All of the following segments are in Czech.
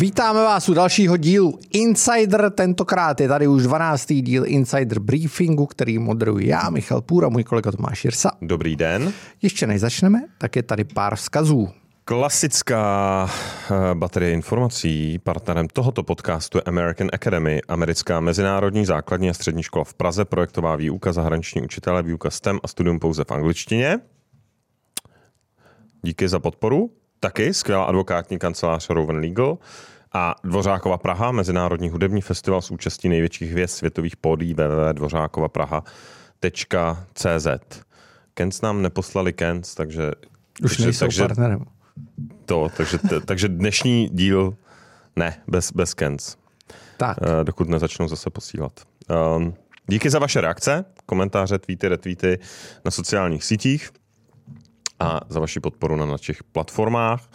Vítáme vás u dalšího dílu Insider. Tentokrát je tady už 12. díl Insider Briefingu, který moderuji já, Michal Půra, můj kolega Tomáš Jirsa. Dobrý den. Ještě než začneme, tak je tady pár vzkazů. Klasická eh, baterie informací. Partnerem tohoto podcastu je American Academy, americká mezinárodní základní a střední škola v Praze, projektová výuka, zahraniční učitelé, výuka STEM a studium pouze v angličtině. Díky za podporu. Taky skvělá advokátní kancelář Rowan Legal a Dvořákova Praha, Mezinárodní hudební festival s účastí největších hvězd světových pódí www.dvořákovapraha.cz Kens nám neposlali Kens, takže... Už takže, nejsou takže, partnerem. to, takže, takže dnešní díl ne, bez, bez Kens, Tak, eh, dokud nezačnou zase posílat. Um, díky za vaše reakce, komentáře, tweety, retweety na sociálních sítích a za vaši podporu na našich platformách.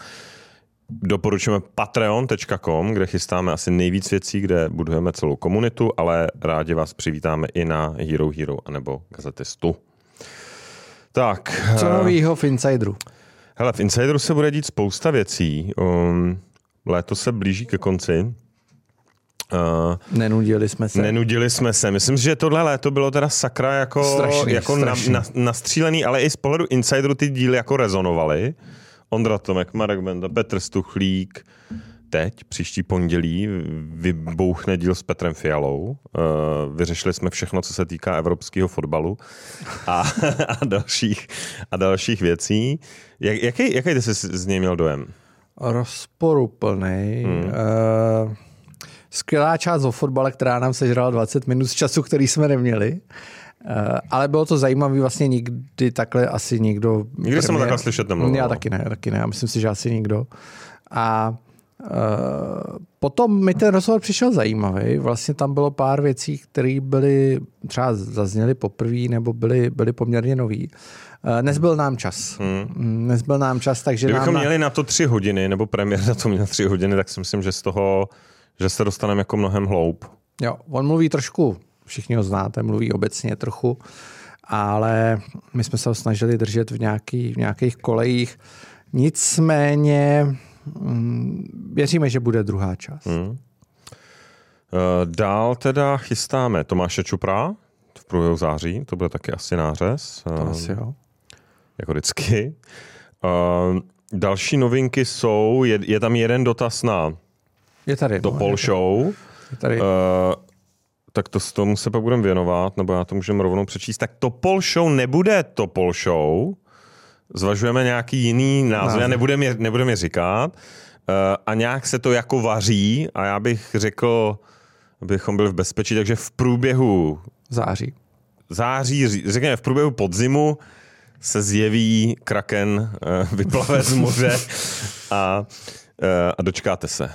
Doporučujeme patreon.com, kde chystáme asi nejvíc věcí, kde budujeme celou komunitu, ale rádi vás přivítáme i na Hero Hero anebo Gazetistu. Tak, co eh, novýho v Insideru? hele, v Insideru se bude dít spousta věcí. Um, léto se blíží ke konci. Uh, Nenudili jsme se. Nenudili jsme se. Myslím že tohle léto bylo teda sakra jako, Strašný, jako strašný. Na, na, nastřílený, ale i z pohledu Insideru ty díly jako rezonovaly. Ondra Tomek, Marek Benda, Petr Stuchlík. Teď, příští pondělí, vybouchne díl s Petrem Fialou. Uh, vyřešili jsme všechno, co se týká evropského fotbalu a, a, dalších, a dalších věcí. Jak, jaký, jaký ty jsi z něj měl dojem? Rozporuplný. Hmm. Uh, skvělá část o fotbale, která nám sežrala 20 minut z času, který jsme neměli. Uh, ale bylo to zajímavé, vlastně nikdy takhle asi nikdo... Nikdy jsem ho takhle slyšet nemluvil. Já taky ne, taky ne. Já myslím si, že asi nikdo. A uh, potom mi ten rozhovor přišel zajímavý. Vlastně tam bylo pár věcí, které byly třeba zazněly poprvé nebo byly, byly poměrně nový. Uh, nezbyl nám čas. Hmm. Nezbyl nám čas, takže Kdybychom nám... měli na to tři hodiny, nebo premiér na to měl tři hodiny, tak si myslím, že z toho, že se dostaneme jako mnohem hloub. Jo, on mluví trošku, všichni ho znáte, mluví obecně trochu, ale my jsme se ho snažili držet v, nějaký, v nějakých kolejích. Nicméně mm, věříme, že bude druhá část. Hmm. Eh, Dál teda chystáme Tomáše Čupra v průběhu září, to bude taky asi nářez, To eh, asi jo. jako vždycky. Eh, Další novinky jsou, je, je tam jeden dotaz na Je tady. to no, Pol Show, je tady. Eh, tak to s tomu se pak budeme věnovat, nebo já to můžeme rovnou přečíst. Tak Topol Show nebude Topol Show, zvažujeme nějaký jiný název, já nebudeme je, nebudem je říkat, Eh, a nějak se to jako vaří a já bych řekl, abychom byli v bezpečí, takže v průběhu září. září, ří- řekněme v průběhu podzimu se zjeví kraken, eh, vyplave z moře a, a dočkáte se.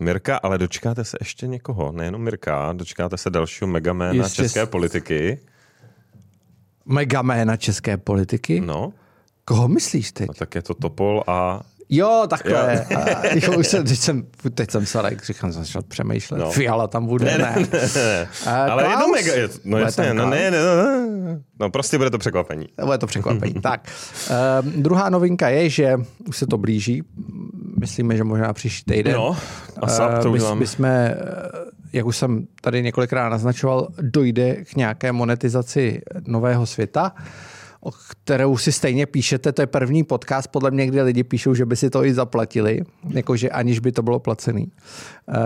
Mirka, ale dočkáte se ještě někoho, nejenom Mirka, dočkáte se dalšího megamana Jistě. české politiky. Megaména české politiky. No. No, Koho myslíš teď? a tak je to Topol a Jo, takhle. A, jo, už jsem, teď jsem, teď jsem se like, říkám, jsem začal přemýšlet. No. No. Fiala tam bude, ne. ne. ne. A ale je to Klaus? mega, je no jasně, no Klaus? ne, ne, ne, no prostě bude to překvapení. Bude to překvapení. tak, uh, druhá novinka je, že už se to blíží. Myslíme, že možná příští týden. No, a sap to Eh, my, udělám. my jsme, eh, jak už jsem tady několikrát naznačoval, dojde k nějaké monetizaci nového světa, o kterou si stejně píšete. To je první podcast, podle mě, kde lidi píšou, že by si to i zaplatili, jakože aniž by to bylo placený. Uh,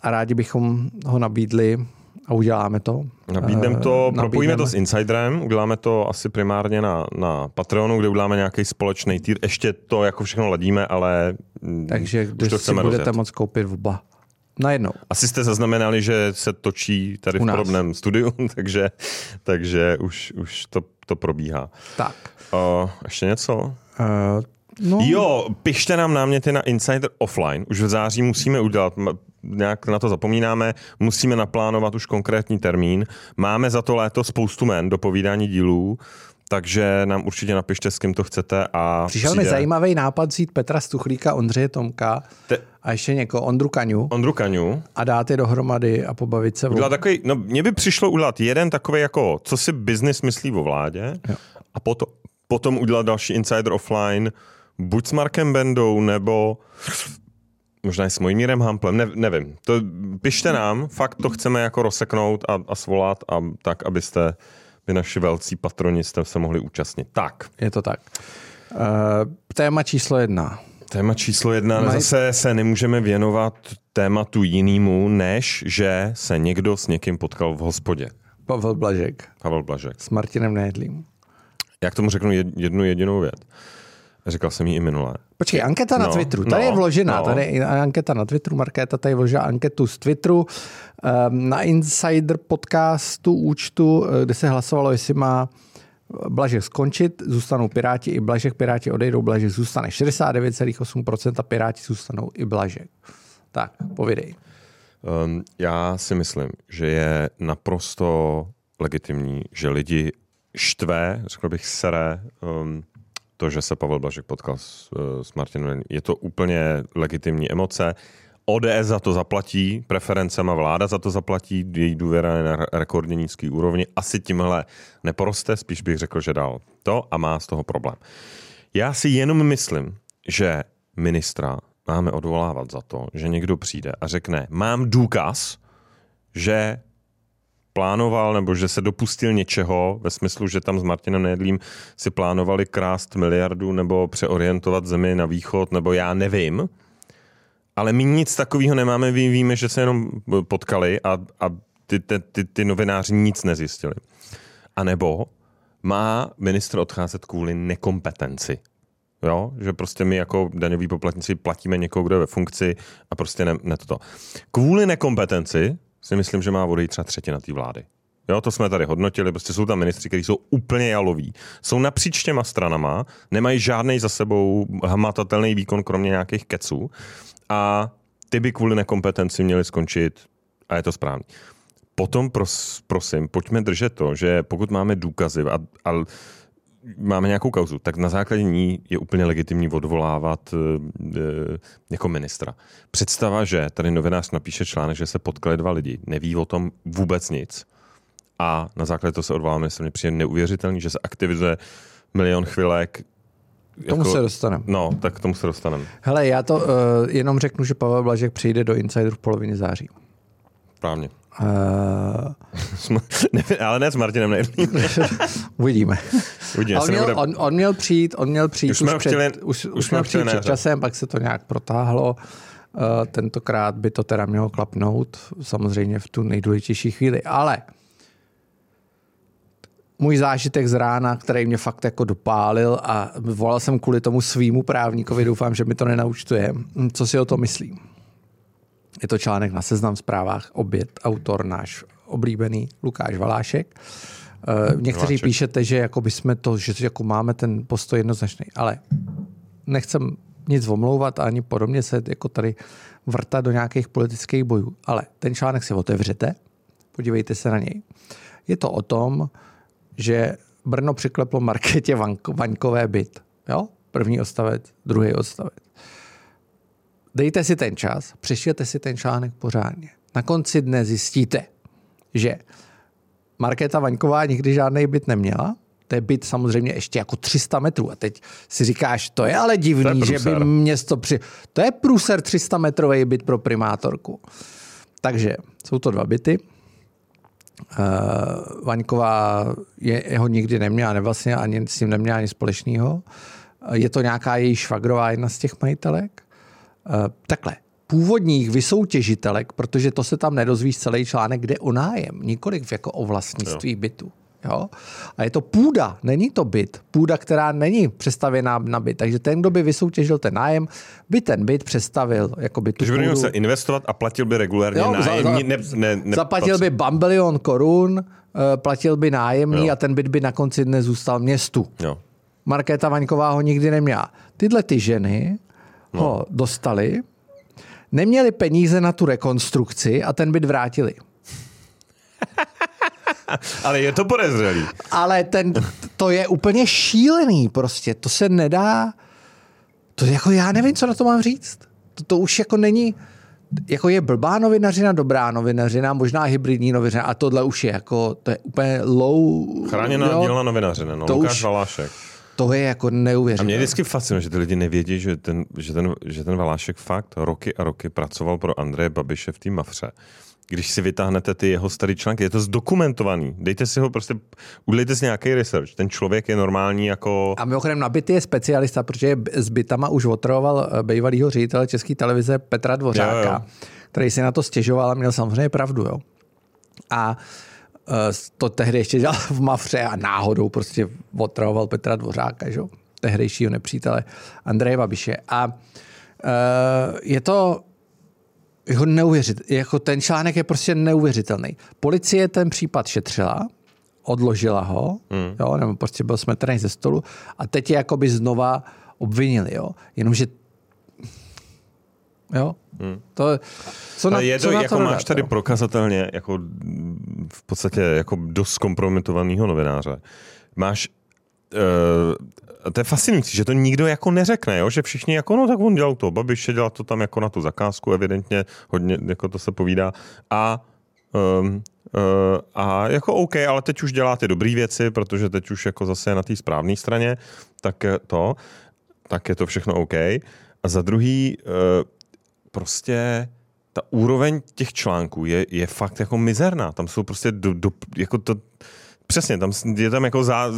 a rádi bychom ho nabídli a uděláme to. Nabídneme Eh, to, propojíme to nabídneme. s Insiderem, uděláme to asi primárně na, na Patreonu, kde uděláme nějaký společný týr. Ještě to jako všechno ladíme, ale mm, Takže když to si chceme budete rozjet. moc koupit oba. Najednou. Asi jste zaznamenali, že se točí tady v podobném studiu, takže, takže už, už to, to probíhá. Tak. Uh, ještě něco? Uh, no, Jo, pište nám náměty na Insider Offline. Už v září musíme udělat, nějak na to zapomínáme, musíme naplánovat už konkrétní termín. Máme za to léto spoustu men do povídání dílů, takže nám určitě napište, s kým to chcete. A Přišel mi přijde zajímavý nápad vzít Petra Stuchlíka, Ondřeje Tomka Te- a ještě někoho, Ondru Kaňu Ondru Kaňu. a dát je dohromady a pobavit se. Udělat takový, no, mně by přišlo udělat jeden takový jako, co si business myslí o vládě Jo. a potom, potom udělat další Insider Offline buď s Markem Bendou, nebo možná i s Mojmírem Hamplem, ne, nevím. To, pište nám, fakt to chceme jako rozseknout a, a svolat a tak, abyste vy naši velcí patroni jste se mohli účastnit. Tak. Je to tak. Uh, téma číslo jedna. Téma číslo jedna, Maj... zase se nemůžeme věnovat tématu jinému, než že se někdo s někým potkal v hospodě. Pavel Blažek. Pavel Blažek. S Martinem Nejedlým. Já k tomu řeknu jednu jedinou věc. Říkal jsem jí i minule. Počkej, anketa na no, Twitteru, tady no, je vložená, no. tady je anketa na Twitteru, Markéta tady vložila anketu z Twitteru ehm, na Insider podcastu účtu, eh, kde se hlasovalo, jestli má Blažek skončit, zůstanou Piráti i Blažek, Piráti odejdou, Blažek zůstane 69,8% a Piráti zůstanou i Blažek. Tak, povědej. Um, já si myslím, že je naprosto legitimní, že lidi štve, řekl bych sere, um, to, že se Pavel Blažek potkal s, eh, s Martinem. Je to úplně legitimní emoce. ODS za to zaplatí, preferencema vláda za to zaplatí, její důvěra je na rekordně nízký úrovni. Asi tímhle neporoste, spíš bych řekl, že dál to a má z toho problém. Já si jenom myslím, že ministra máme odvolávat za to, že někdo přijde a řekne, mám důkaz, že plánoval nebo že se dopustil něčeho ve smyslu, že tam s Martinem Nedlím si plánovali krást miliardu nebo přeorientovat zemi na východ, nebo já nevím. Ale my nic takového nemáme, my víme, že se jenom potkali a, a ty, ty, ty, ty novináři nic nezjistili. A nebo má ministr odcházet kvůli nekompetenci. Jo? Že prostě my jako daňoví poplatníci platíme někoho, kdo je ve funkci a prostě ne, ne toto. Kvůli nekompetenci si myslím, že má odejít třeba třetina té vlády. Jo, to jsme tady hodnotili, prostě jsou tam ministři, kteří jsou úplně jaloví. Jsou napříč těma stranama, nemají žádný za sebou hmatatelný výkon, kromě nějakých keců. A ty by kvůli nekompetenci měli skončit a je to správný. Potom pros, prosím, pojďme držet to, že pokud máme důkazy a, a máme nějakou kauzu, tak na základě ní je úplně legitimní odvolávat e, jako ministra. Představa, že tady novinář napíše článek, že se potkali dva lidi, neví o tom vůbec nic a na základě toho se odvolá ministr, mě přijde neuvěřitelný, že se aktivizuje milion chvilek, k tomu jako, se dostaneme. No, tak k tomu se dostaneme. Hele, já to uh, jenom řeknu, že Pavel Blažek přijde do Insideru v polovině září. Správně. Uh... ale ne s Martinem Nejlým. Uvidíme. Uvidíme on, měl, on, on, měl přijít, on měl přijít už, už, před, chtěli, už, už, měl přijít před časem, pak se to nějak protáhlo. Uh, tentokrát by to teda mělo klapnout, samozřejmě v tu nejdůležitější chvíli. Ale můj zážitek z rána, který mě fakt jako dopálil a volal jsem kvůli tomu svýmu právníkovi, doufám, že mi to nenaučtuje. Co si o to myslím? Je to článek na seznam zprávách, oběd, autor náš oblíbený Lukáš Valášek. Uh, někteří Valáček. píšete, že jako jsme to, že jako máme ten postoj jednoznačný, ale nechcem nic omlouvat ani podobně se jako tady vrtat do nějakých politických bojů. Ale ten článek si otevřete, podívejte se na něj. Je to o tom, že Brno přikleplo marketě Vaňkové byt. Jo? První odstavec, druhý odstavec dejte si ten čas, přečtěte si ten článek pořádně. Na konci dne zjistíte, že Markéta Vaňková nikdy žádný byt neměla, to je byt samozřejmě ještě jako 300 metrů. A teď si říkáš, to je ale divný, je že by město při... To je průser 300 metrový byt pro primátorku. Takže jsou to dva byty. Uh, Vaňková je, jeho nikdy neměla, nevlastně ani s ním neměla ani společného. Je to nějaká její švagrová, jedna z těch majitelek. Uh, takhle, původních vysoutěžitelek, protože to se tam nedozvíš celý článek, kde o nájem, nikoliv jako o vlastnictví jo. bytu. Jo? A je to půda, není to byt. Půda, která není přestavěná na byt. Takže ten, kdo by vysoutěžil ten nájem, by ten byt přestavil jako by tu Takže by se investovat a platil by regulárně jo, nájem. Za, za, ne, ne, ne, zaplatil by bambilion korun, eh, platil by nájemný jo. a ten byt by na konci dne zůstal městu. Jo. Markéta Vaňková ho nikdy neměla. Tyhle ty ženy no. ho dostali, neměli peníze na tu rekonstrukci a ten byt vrátili. Ale je to podezřelý. Ale ten, to je úplně šílený prostě. To se nedá... To jako já nevím, co na to mám říct. To, to už jako není... Jako je blbá novinařina, dobrá novinařina, možná hybridní novinařina. A tohle už je jako... To je úplně low... Chráněná dílna novinařina, no. To Lukáš už, Valášek. To je jako A mě neuvěřitelné. vždycky fascinuje, že ty lidi nevědí, že ten, že ten, že ten Valášek fakt roky a roky pracoval pro Andreje Babiše v té mafře. Když si vytáhnete ty jeho starý články, je to zdokumentovaný. Dejte si ho prostě, udělejte si nějaký research. Ten člověk je normální jako... A mimochodem na byty je specialista, protože s bytama už otroval eh, bývalýho ředitele České televize Petra Dvořáka, Jo, jo. který si na to stěžoval a měl samozřejmě pravdu. Jo. A eh, to tehdy ještě dělal v Mafře a náhodou prostě otravoval Petra Dvořáka, že? tehdejšího nepřítele Andreje Babiše. A eh, je to jako neuvěřit, jako ten článek je prostě neuvěřitelný. Policie ten případ šetřila, odložila ho, hmm. jo, nebo prostě byl smetený ze stolu a teď je jakoby znova obvinili, jo. Jenomže jo, hmm. to, co na, Ale je co to, na jako to máš tady jo? prokazatelně jako v podstatě jako dost kompromitovaného novináře. Máš uh, to je fascinující, že to nikdo jako neřekne, jo? že všichni jako, no tak on dělal to, Babiš dělal to tam jako na tu zakázku, evidentně hodně, jako to se povídá. A um, uh, a jako OK, ale teď už dělá ty dobré věci, protože teď už jako zase je na té správné straně, tak to, tak je to všechno OK. A za druhý, uh, prostě ta úroveň těch článků je, je fakt jako mizerná. Tam jsou prostě do, do, jako to, přesně, tam je tam jako zá,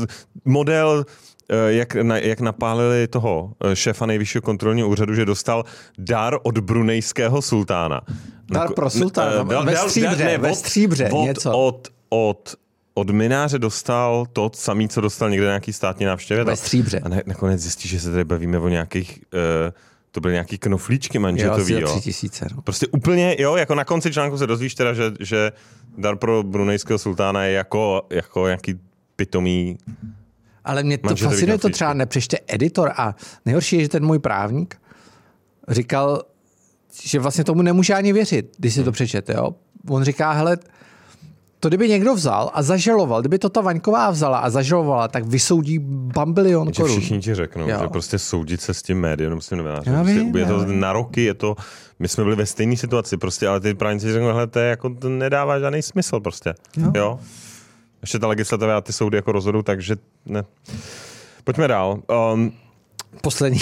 model, eh, jak, na, jak napálili toho eh, šéfa nejvyššího kontrolního úřadu, že dostal dar od brunejského sultána. Dar Nako- pro sultána, ne, eh, ve stříbře, ve od- stříbře, od, něco. Od, od, od mináře dostal to samý, co dostal někde na nějaký státní návštěvě. Ve stříbře. A na, nakonec zjistí, že se tady bavíme o nějakých, uh, to byly nějaký knoflíčky manžetový, jo. tři tisíce. No. Prostě úplně, jo, jako na konci článku se dozvíš teda, že, že dar pro brunejského sultána je jako, jako nějaký pitomý Ale mě to fascinuje, to knoflíčky. třeba nepřeště editor a nejhorší je, že ten můj právník říkal, že vlastně tomu nemůže ani věřit, když si to přečete. Jo? On říká, hele, to kdyby někdo vzal a zažaloval, kdyby to ta Vaňková vzala a zažalovala, tak vysoudí bambilion korun. všichni ti řeknou, Jo. že prostě soudit se s tím médiem, nebo s tím novinářem. Já Prostě je to na roky, je to, my jsme byli ve stejné situaci, prostě, ale ty právníci řeknou, hele, to, je jako, to nedává žádný smysl prostě. Jo. Jo. Ještě ta legislativa a ty soudy jako rozhodují, takže ne. Pojďme dál. Um, Poslední.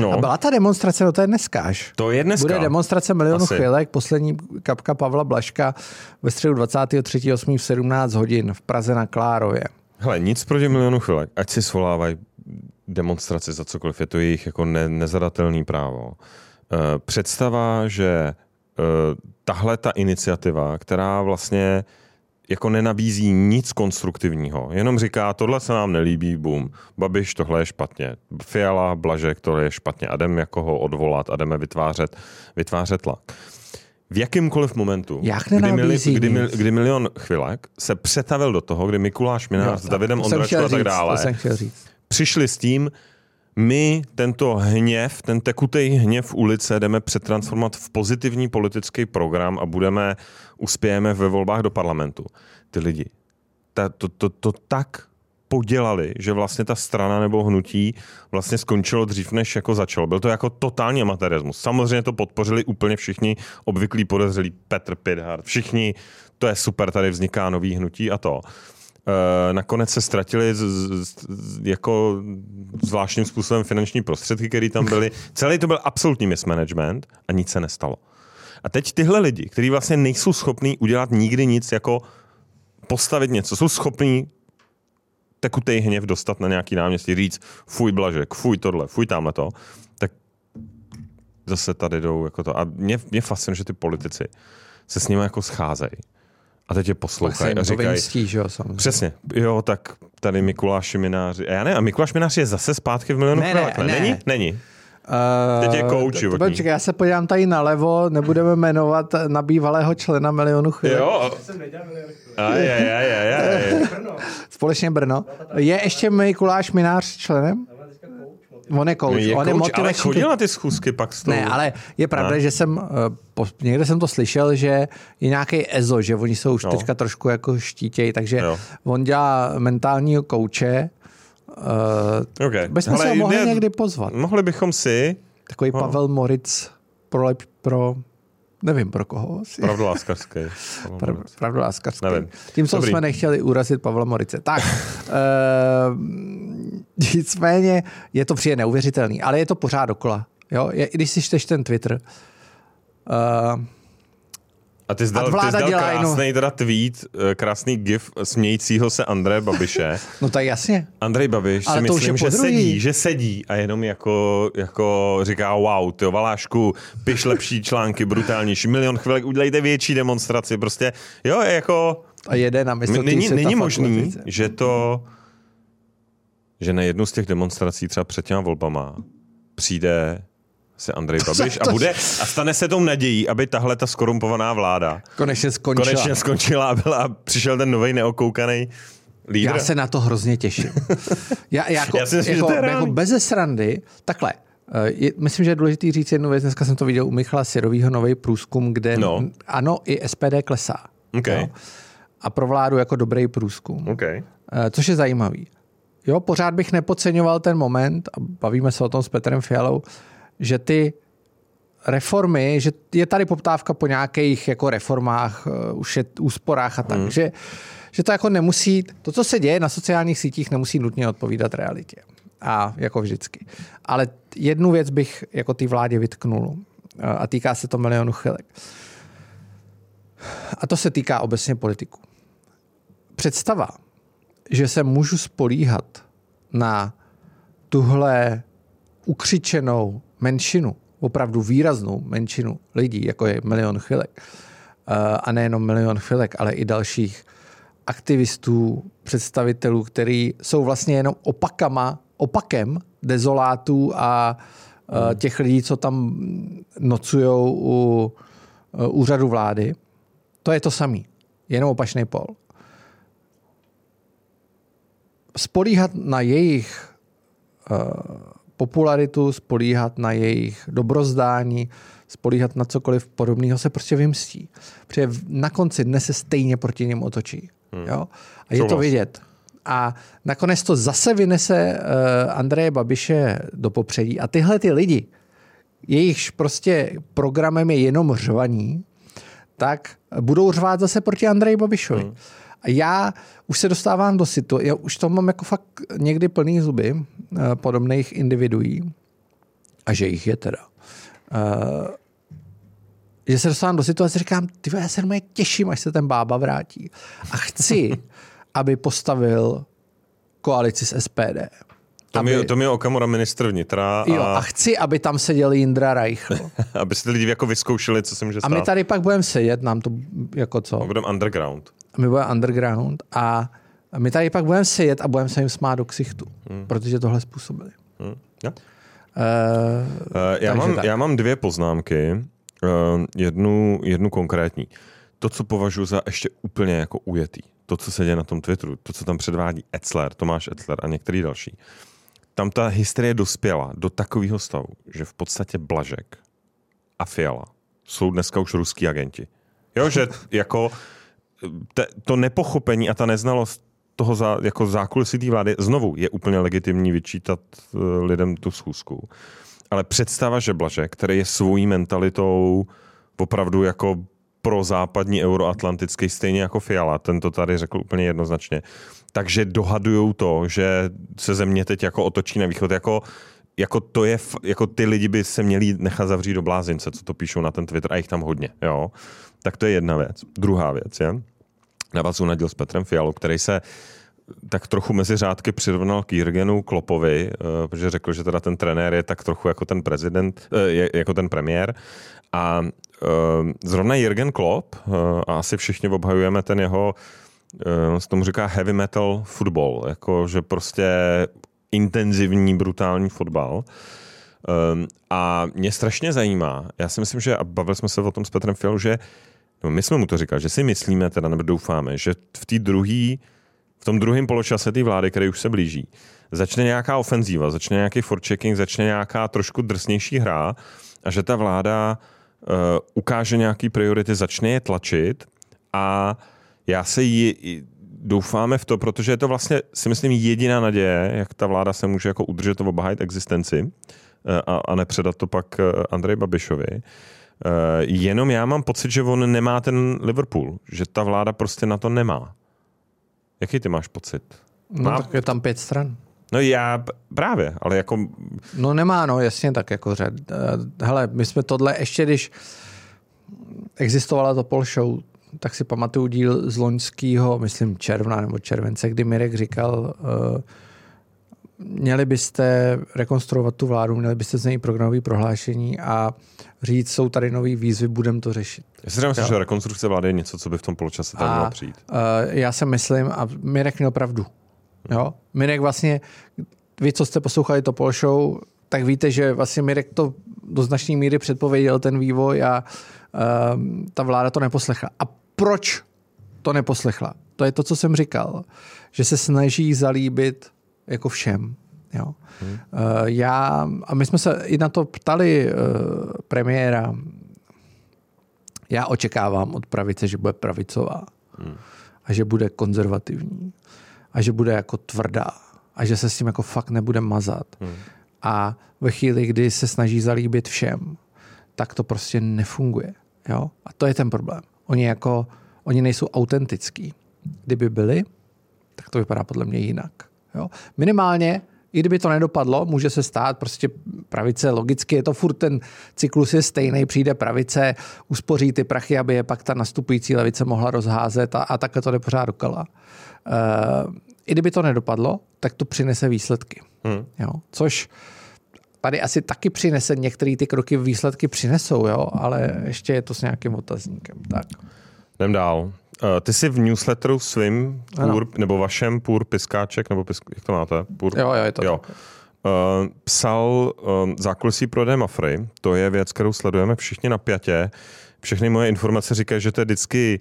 No, A byla ta demonstrace, no to je dneska až. to je dneska. Bude demonstrace milionu Asi. chvilek, poslední kapka Pavla Blaška ve středu 23.8. v 17 hodin v Praze na Klárově. Hele, nic proti milionu chvilek. Ať si svolávají demonstraci za cokoliv. Je to jejich jako ne, nezadatelný právo. Eh, Představa, že eh, tahle ta iniciativa, která vlastně jako nenabízí nic konstruktivního, jenom říká, tohle se nám nelíbí, bum, Babiš, tohle je špatně, Fiala, Blažek, tohle je špatně. A jdeme jako ho odvolat? A jdeme vytvářet, vytvářet tlak. V jakýmkoliv momentu, Jak kdy, mili, kdy, mil, kdy milion chvilek se přetavil do toho, kdy Mikuláš Minář s Davidem Ondračkou a tak dále, přišli s tím, my tento hněv, ten tekutý hněv ulice jdeme přetransformovat v pozitivní politický program a budeme, uspějeme ve volbách do parlamentu. Ty lidi, ta, to, to, to tak podělali, že vlastně ta strana nebo hnutí vlastně skončilo dřív, než jako začalo. Byl to jako totální amatérismus. Samozřejmě to podpořili úplně všichni obvyklí podezřelí Petr Pidhart, všichni, to je super, tady vzniká nový hnutí a to. Eh, nakonec se ztratili z, z, z, jako zvláštním způsobem finanční prostředky, které tam byly. Celý to byl absolutní mismanagement a nic se nestalo. A teď tyhle lidi, kteří vlastně nejsou schopní udělat nikdy nic, jako postavit něco, jsou schopní tekutej hněv dostat na nějaký náměstí, říct fuj Blažek, fuj tohle, fuj tamhle to, tak zase tady jdou jako to. A mě, mě fascinuje, že ty politici se s nimi jako scházejí. A teď je poslouchají a to říkají, vymstí, že jo, samozřejmě. Přesně, jo, tak tady Mikuláš Mináři. A já ne, a Mikuláš Minář je zase zpátky v milionu Ne, ne, ne. Není? Není. Uh, Teď je coach životní. Počkej, já se podívám tady nalevo, nebudeme jmenovat na bývalého člena milionu chvíli. Jo. Aj, aj, aj, aj, aj. Společně Brno. Je ještě Mikuláš Minář členem? On je coach, No, Je on je coach, ale motivační. chodil na ty schůzky pak s tou... Ne, ale je pravda, Ne? že jsem, po, někde jsem to slyšel, že je nějaký EZO, že oni jsou už No. teďka trošku jako štítěj, takže Jo. on dělá mentálního kouče. Uh, Okay. bychom se ho mohli ne- někdy pozvat. Mohli bychom si, Takový No. Pavel Moritz pro, pro nevím pro koho. asi. pravdu láskarský. Prav- Pravdu láskařský. Nevím. Tím, co Dobrý. jsme nechtěli urazit Pavla Morice. Tak, uh, Nicméně je to přijde neuvěřitelný, ale je to pořád dokola. Jo? Je, když si čteš ten Twitter, uh, a ty jsi dal, ty jsi dal krásný teda tweet, eh, krásný gif smějícího se Andreje Babiše. No tak jasně. Andrej Babiš Ale si myslím, že sedí, že sedí a jenom jako, jako říká wow, ty Valášku, piš lepší články, brutálnější, milion chvilek, udělejte větší demonstraci, prostě jo, je jako... A jede na místo Není, není možný, že to, že na jednu z těch demonstrací třeba před těma volbama přijde se Andrej Babiš a bude a stane se tou nadějí, aby tahle ta skorumpovaná vláda konečně skončila. Konečně skončila a, byla, a přišel ten nový neokoukaný lídr. Já se na to hrozně těším. Já, jako, Já si myslím, jako, že to jako bez srandy, takhle, eh, je, myslím, že je důležité říct jednu věc. Dneska jsem to viděl u Michala Sirovýho nový průzkum, kde no. ano, i SPD klesá. Okay. Jo? A pro vládu jako dobrý průzkum. Okay. Eh, což je zajímavý. Jo, pořád bych nepodceňoval ten moment, a bavíme se o tom s Petrem Fialou, že ty reformy, že je tady poptávka po nějakých jako reformách, uh, už je úsporách a tak, hmm. že, že to jako nemusí, to, co se děje na sociálních sítích, nemusí nutně odpovídat realitě. A jako vždycky. Ale jednu věc bych jako ty vládě vytknul uh, a týká se to milionu chvilek. A to se týká obecně politiku. Představa, že se můžu spolíhat na tuhle ukřičenou menšinu, opravdu výraznou menšinu lidí, jako je milion chvilek, eh, a nejenom milion chvilek, ale i dalších aktivistů, představitelů, který jsou vlastně jenom opakama, opakem dezolátů a eh, těch lidí, co tam nocují u eh, úřadu vlády. To je to samý, jenom opačný pol. Spolíhat na jejich popularitu, spolíhat na jejich dobrozdání, spolíhat na cokoliv podobného se prostě vymstí. Protože na konci dne se stejně proti něm otočí. Hmm. Jo? A je to vidět. A nakonec to zase vynese uh, Andreje Babiše do popředí. A tyhle ty lidi, jejichž prostě programem je jenom řvaní, tak budou řvát zase proti Andreji Babišovi. Hmm. A já už se dostávám do situace, já už to mám jako fakt někdy plný zuby uh, podobných individuí, a že jich je teda. Uh, že se dostávám do situace, říkám, ty já se mě těším, až se ten bába vrátí. A chci, aby postavil koalici s SPD. To, aby... mi, to mi Okamura ministr vnitra. A... Jo, a chci, aby tam seděl Jindra Reichl. aby se ty lidi jako vyzkoušeli, co se může stát. A my tady pak budeme sedět, nám to jako co? Budeme underground my budeme underground a my tady pak budeme sedět a budeme se jim smát do ksichtu, hmm. protože tohle způsobili. Hmm. Ja. Uh, uh, já, mám, já mám dvě poznámky, uh, jednu, jednu konkrétní. To, co považuji za ještě úplně jako ujetý, to, co se děje na tom Twitteru, to, co tam předvádí Etzler, Tomáš Etzler a některý další, tam ta hysterie dospěla do takového stavu, že v podstatě Blažek a Fiala jsou dneska už ruský agenti. Jo, že jako te, to nepochopení a ta neznalost toho za, jako zákulisí té vlády, znovu je úplně legitimní vyčítat uh, lidem tu schůzku. Ale představa, že Blaže, který je svojí mentalitou opravdu jako pro západní euroatlantický, stejně jako Fiala, ten to tady řekl úplně jednoznačně, takže dohadují to, že se země teď jako otočí na východ, jako jako to je, jako ty lidi by se měli nechat zavřít do blázince, co to píšou na ten Twitter a jich tam hodně, jo. Tak to je jedna věc. Druhá věc je, na díl s Petrem Fialou, který se tak trochu mezi řádky přirovnal k Jirgenu Klopovi, eh, protože řekl, že teda ten trenér je tak trochu jako ten prezident, eh, jako ten premiér. A eh, zrovna Jirgen Klopp, a asi všichni obhajujeme ten jeho, on tomu říká heavy metal football, jako že prostě intenzivní, brutální fotbal. A mě strašně zajímá, já si myslím, že, a bavili jsme se o tom s Petrem Fialou, že no my jsme mu to říkali, že si myslíme, teda nebo doufáme, že v té druhý, v tom druhém poločase té vlády, který už se blíží, začne nějaká ofenzíva, začne nějaký forechecking, začne nějaká trošku drsnější hra a že ta vláda uh, ukáže nějaký priority, začne je tlačit a já se jí, doufáme v to, protože je to vlastně, si myslím, jediná naděje, jak ta vláda se může jako udržet nebo obhájit existenci eh, a, a nepředat to pak eh, Andrej Babišovi. Uh, jenom já mám pocit, že on nemá ten Liverpool, že ta vláda prostě na to nemá. Jaký ty máš pocit? No tak je tam pět stran. No já právě, ale jako... No nemá, no jasně tak jako řad. Eh, hele, my jsme tohle ještě, když existovala to Pol Show, tak si pamatuju díl z loňského, myslím června nebo července, kdy Mirek říkal, uh, měli byste rekonstruovat tu vládu, měli byste z něj programové prohlášení a říct, jsou tady nové výzvy, budeme to řešit. Já si myslím, že rekonstrukce vlády je něco, co by v tom poločase tam mělo přijít. Uh, já si myslím, a Mirek měl pravdu. Jo? Mirek vlastně, vy, co jste poslouchali to Pol Show, tak víte, že vlastně Mirek to do značné míry předpověděl ten vývoj a uh, ta vláda to neposlechla. A proč to neposlechla? To je to, co jsem říkal, že se snaží zalíbit jako všem. Jo. Hmm. Uh, já, a my jsme se i na to ptali uh, premiéra, já očekávám od pravice, že bude pravicová hmm. a že bude konzervativní a že bude jako tvrdá a že se s tím jako fakt nebude mazat. Hmm. A ve chvíli, kdy se snaží zalíbit všem, tak to prostě nefunguje. Jo? A to je ten problém. Oni jako, oni nejsou autentický. Kdyby byli, tak to vypadá podle mě jinak. Jo? Minimálně, i kdyby to nedopadlo, může se stát prostě pravice, logicky je to furt ten cyklus je stejný, přijde pravice, uspoří ty prachy, aby je pak ta nastupující levice mohla rozházet a, a takhle to jde pořád dokola. Uh, I kdyby to nedopadlo, tak to přinese výsledky. Hmm. Jo? Což tady asi taky přinese, některé ty kroky výsledky přinesou, jo? ale ještě je to s nějakým otazníkem. Tak. Jdem dál. Uh, ty jsi v newsletteru svým, půr, nebo vašem půr piskáček, nebo pisk, jak to máte? Půr, jo, jo, je to jo. Uh, psal uh, zákulisí prodeje Mafry. To je věc, kterou sledujeme všichni na pětě. Všechny moje informace říkají, že to je vždycky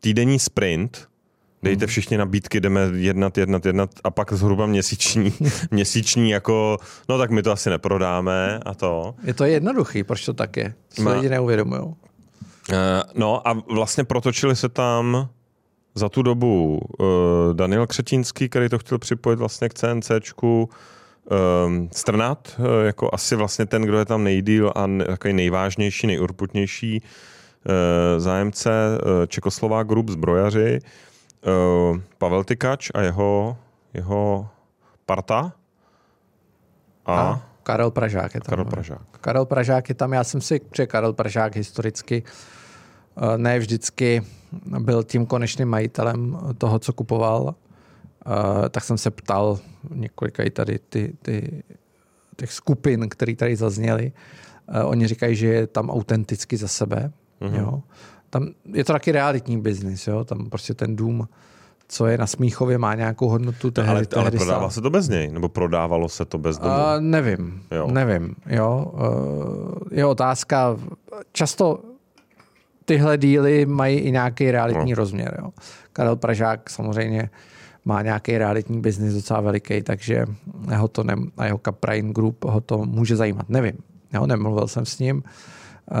týdenní sprint, Dejte mhm. všichni nabídky, jdeme jednat, jednat, jednat a pak zhruba měsíční, měsíční jako, no tak my to asi neprodáme a to. Je to jednoduchý, proč to tak je? Co lidi neuvědomují. Uh, no a vlastně protočili se tam za tu dobu uh, Daniel Křetínský, který to chtěl připojit vlastně k CNCčku, um, Strnat, jako asi vlastně ten, kdo je tam nejdíl a takový nejvážnější, nejurputnější zájemce Čekoslová Group zbrojaři, Pavel Tykač a jeho, jeho parta. A, a Karel Pražák je tam. Karel no. Pražák. Karel Pražák je tam, já jsem si, že Karel Pražák historicky uh, ne vždycky byl tím konečným majitelem toho, co kupoval, uh, tak jsem se ptal několika i tady ty, ty, těch skupin, které tady zazněly. Uh, oni říkají, že je tam autenticky za sebe. Mm-hmm. Jo tam je to taky realitní biznis, jo? tam prostě ten dům, co je na Smíchově, má nějakou hodnotu. Tehdy, ale, ale prodává se to bez něj? Nebo prodávalo se to bez domu? Uh, nevím, jo. nevím. Jo? Uh, je otázka, často tyhle díly mají i nějaký realitní no. rozměr. Jo? Karel Pražák samozřejmě má nějaký realitní biznis docela veliký, takže ho to ne, a jeho Caprain Group ho to může zajímat. Nevím, jo? nemluvil jsem s ním. Uh,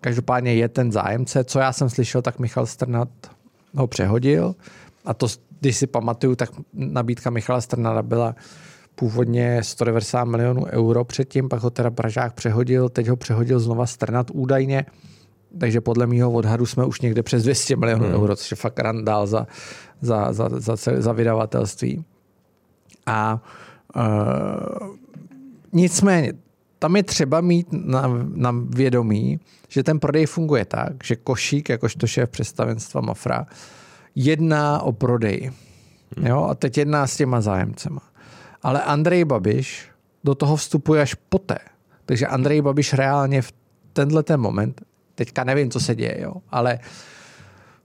každopádně je ten zájemce. Co já jsem slyšel, tak Michal Strnat ho přehodil. A to, když si pamatuju, tak nabídka Michala Strnada byla původně 190 milionů euro předtím, pak ho teda Pražák přehodil, teď ho přehodil znova Strnat údajně, takže podle mýho odhadu jsme už někde přes 200 milionů hmm. euro, což je fakt randál za, za, za, za, za vydavatelství. A uh, nicméně, tam je třeba mít na, na vědomí, že ten prodej funguje tak, že Košík, jakožto šéf představenstva Mafra, jedná o prodej. Hmm. Jo? A teď jedná s těma zájemcema. Ale Andrej Babiš do toho vstupuje až poté. Takže Andrej Babiš reálně v tenhle ten moment, teďka nevím, co se děje, jo, ale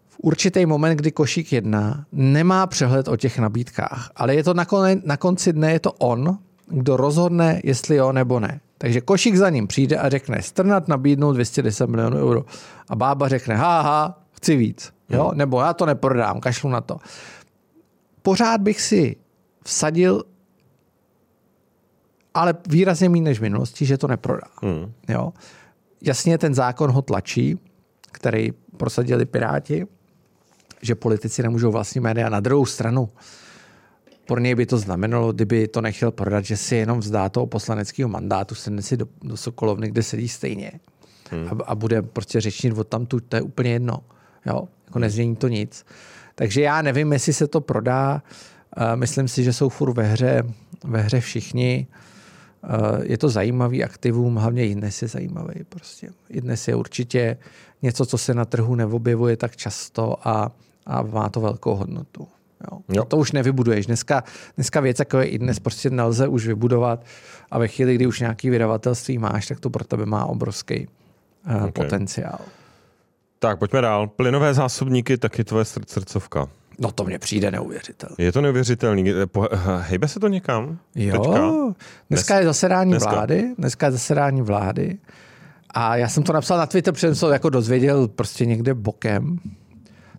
v určitý moment, kdy Košík jedná, nemá přehled o těch nabídkách, ale je to na, konci, na konci dne, je to on, kdo rozhodne, jestli jo nebo ne. Takže Košík za ním přijde a řekne, Strnat nabídnou 210 milionů euro. A bába řekne, haha, chci víc. Jo? Hmm. Nebo já to neprodám, kašlu na to. Pořád bych si vsadil, ale výrazně méně než v minulosti, že to neprodá. Hmm. Jo? Jasně ten zákon ho tlačí, který prosadili Piráti, že politici nemůžou vlastní média. Na druhou stranu, pro něj by to znamenalo, kdyby to nechtěl prodat, že si jenom vzdá toho poslaneckého mandátu, sedne si do, do Sokolovny, kde sedí stejně hmm. a, a bude prostě řečnit od tam tu, to je úplně jedno. Jo? Jako nezmění to nic. Takže já nevím, jestli se to prodá. Uh, myslím si, že jsou furt ve hře, ve hře všichni. Uh, je to zajímavý aktivum, hlavně i dnes je zajímavý. Prostě. I dnes je určitě něco, co se na trhu neobjevuje tak často a, a má to velkou hodnotu. Jo. Jo. To, to už nevybuduješ. Dneska, dneska věc, jako je i dnes, prostě nelze už vybudovat a ve chvíli, kdy už nějaký vydavatelství máš, tak to pro tebe má obrovský uh, okay. potenciál. Tak, pojďme dál. Plynové zásobníky, taky tvoje srdcovka. No to mně přijde neuvěřitelné. Je to neuvěřitelný. Hejbe se to někam? Jo, Teďka? dneska je zasedání dneska. vlády, dneska je zasedání vlády a já jsem to napsal na Twitter, protože jsem se to jako dozvěděl prostě někde bokem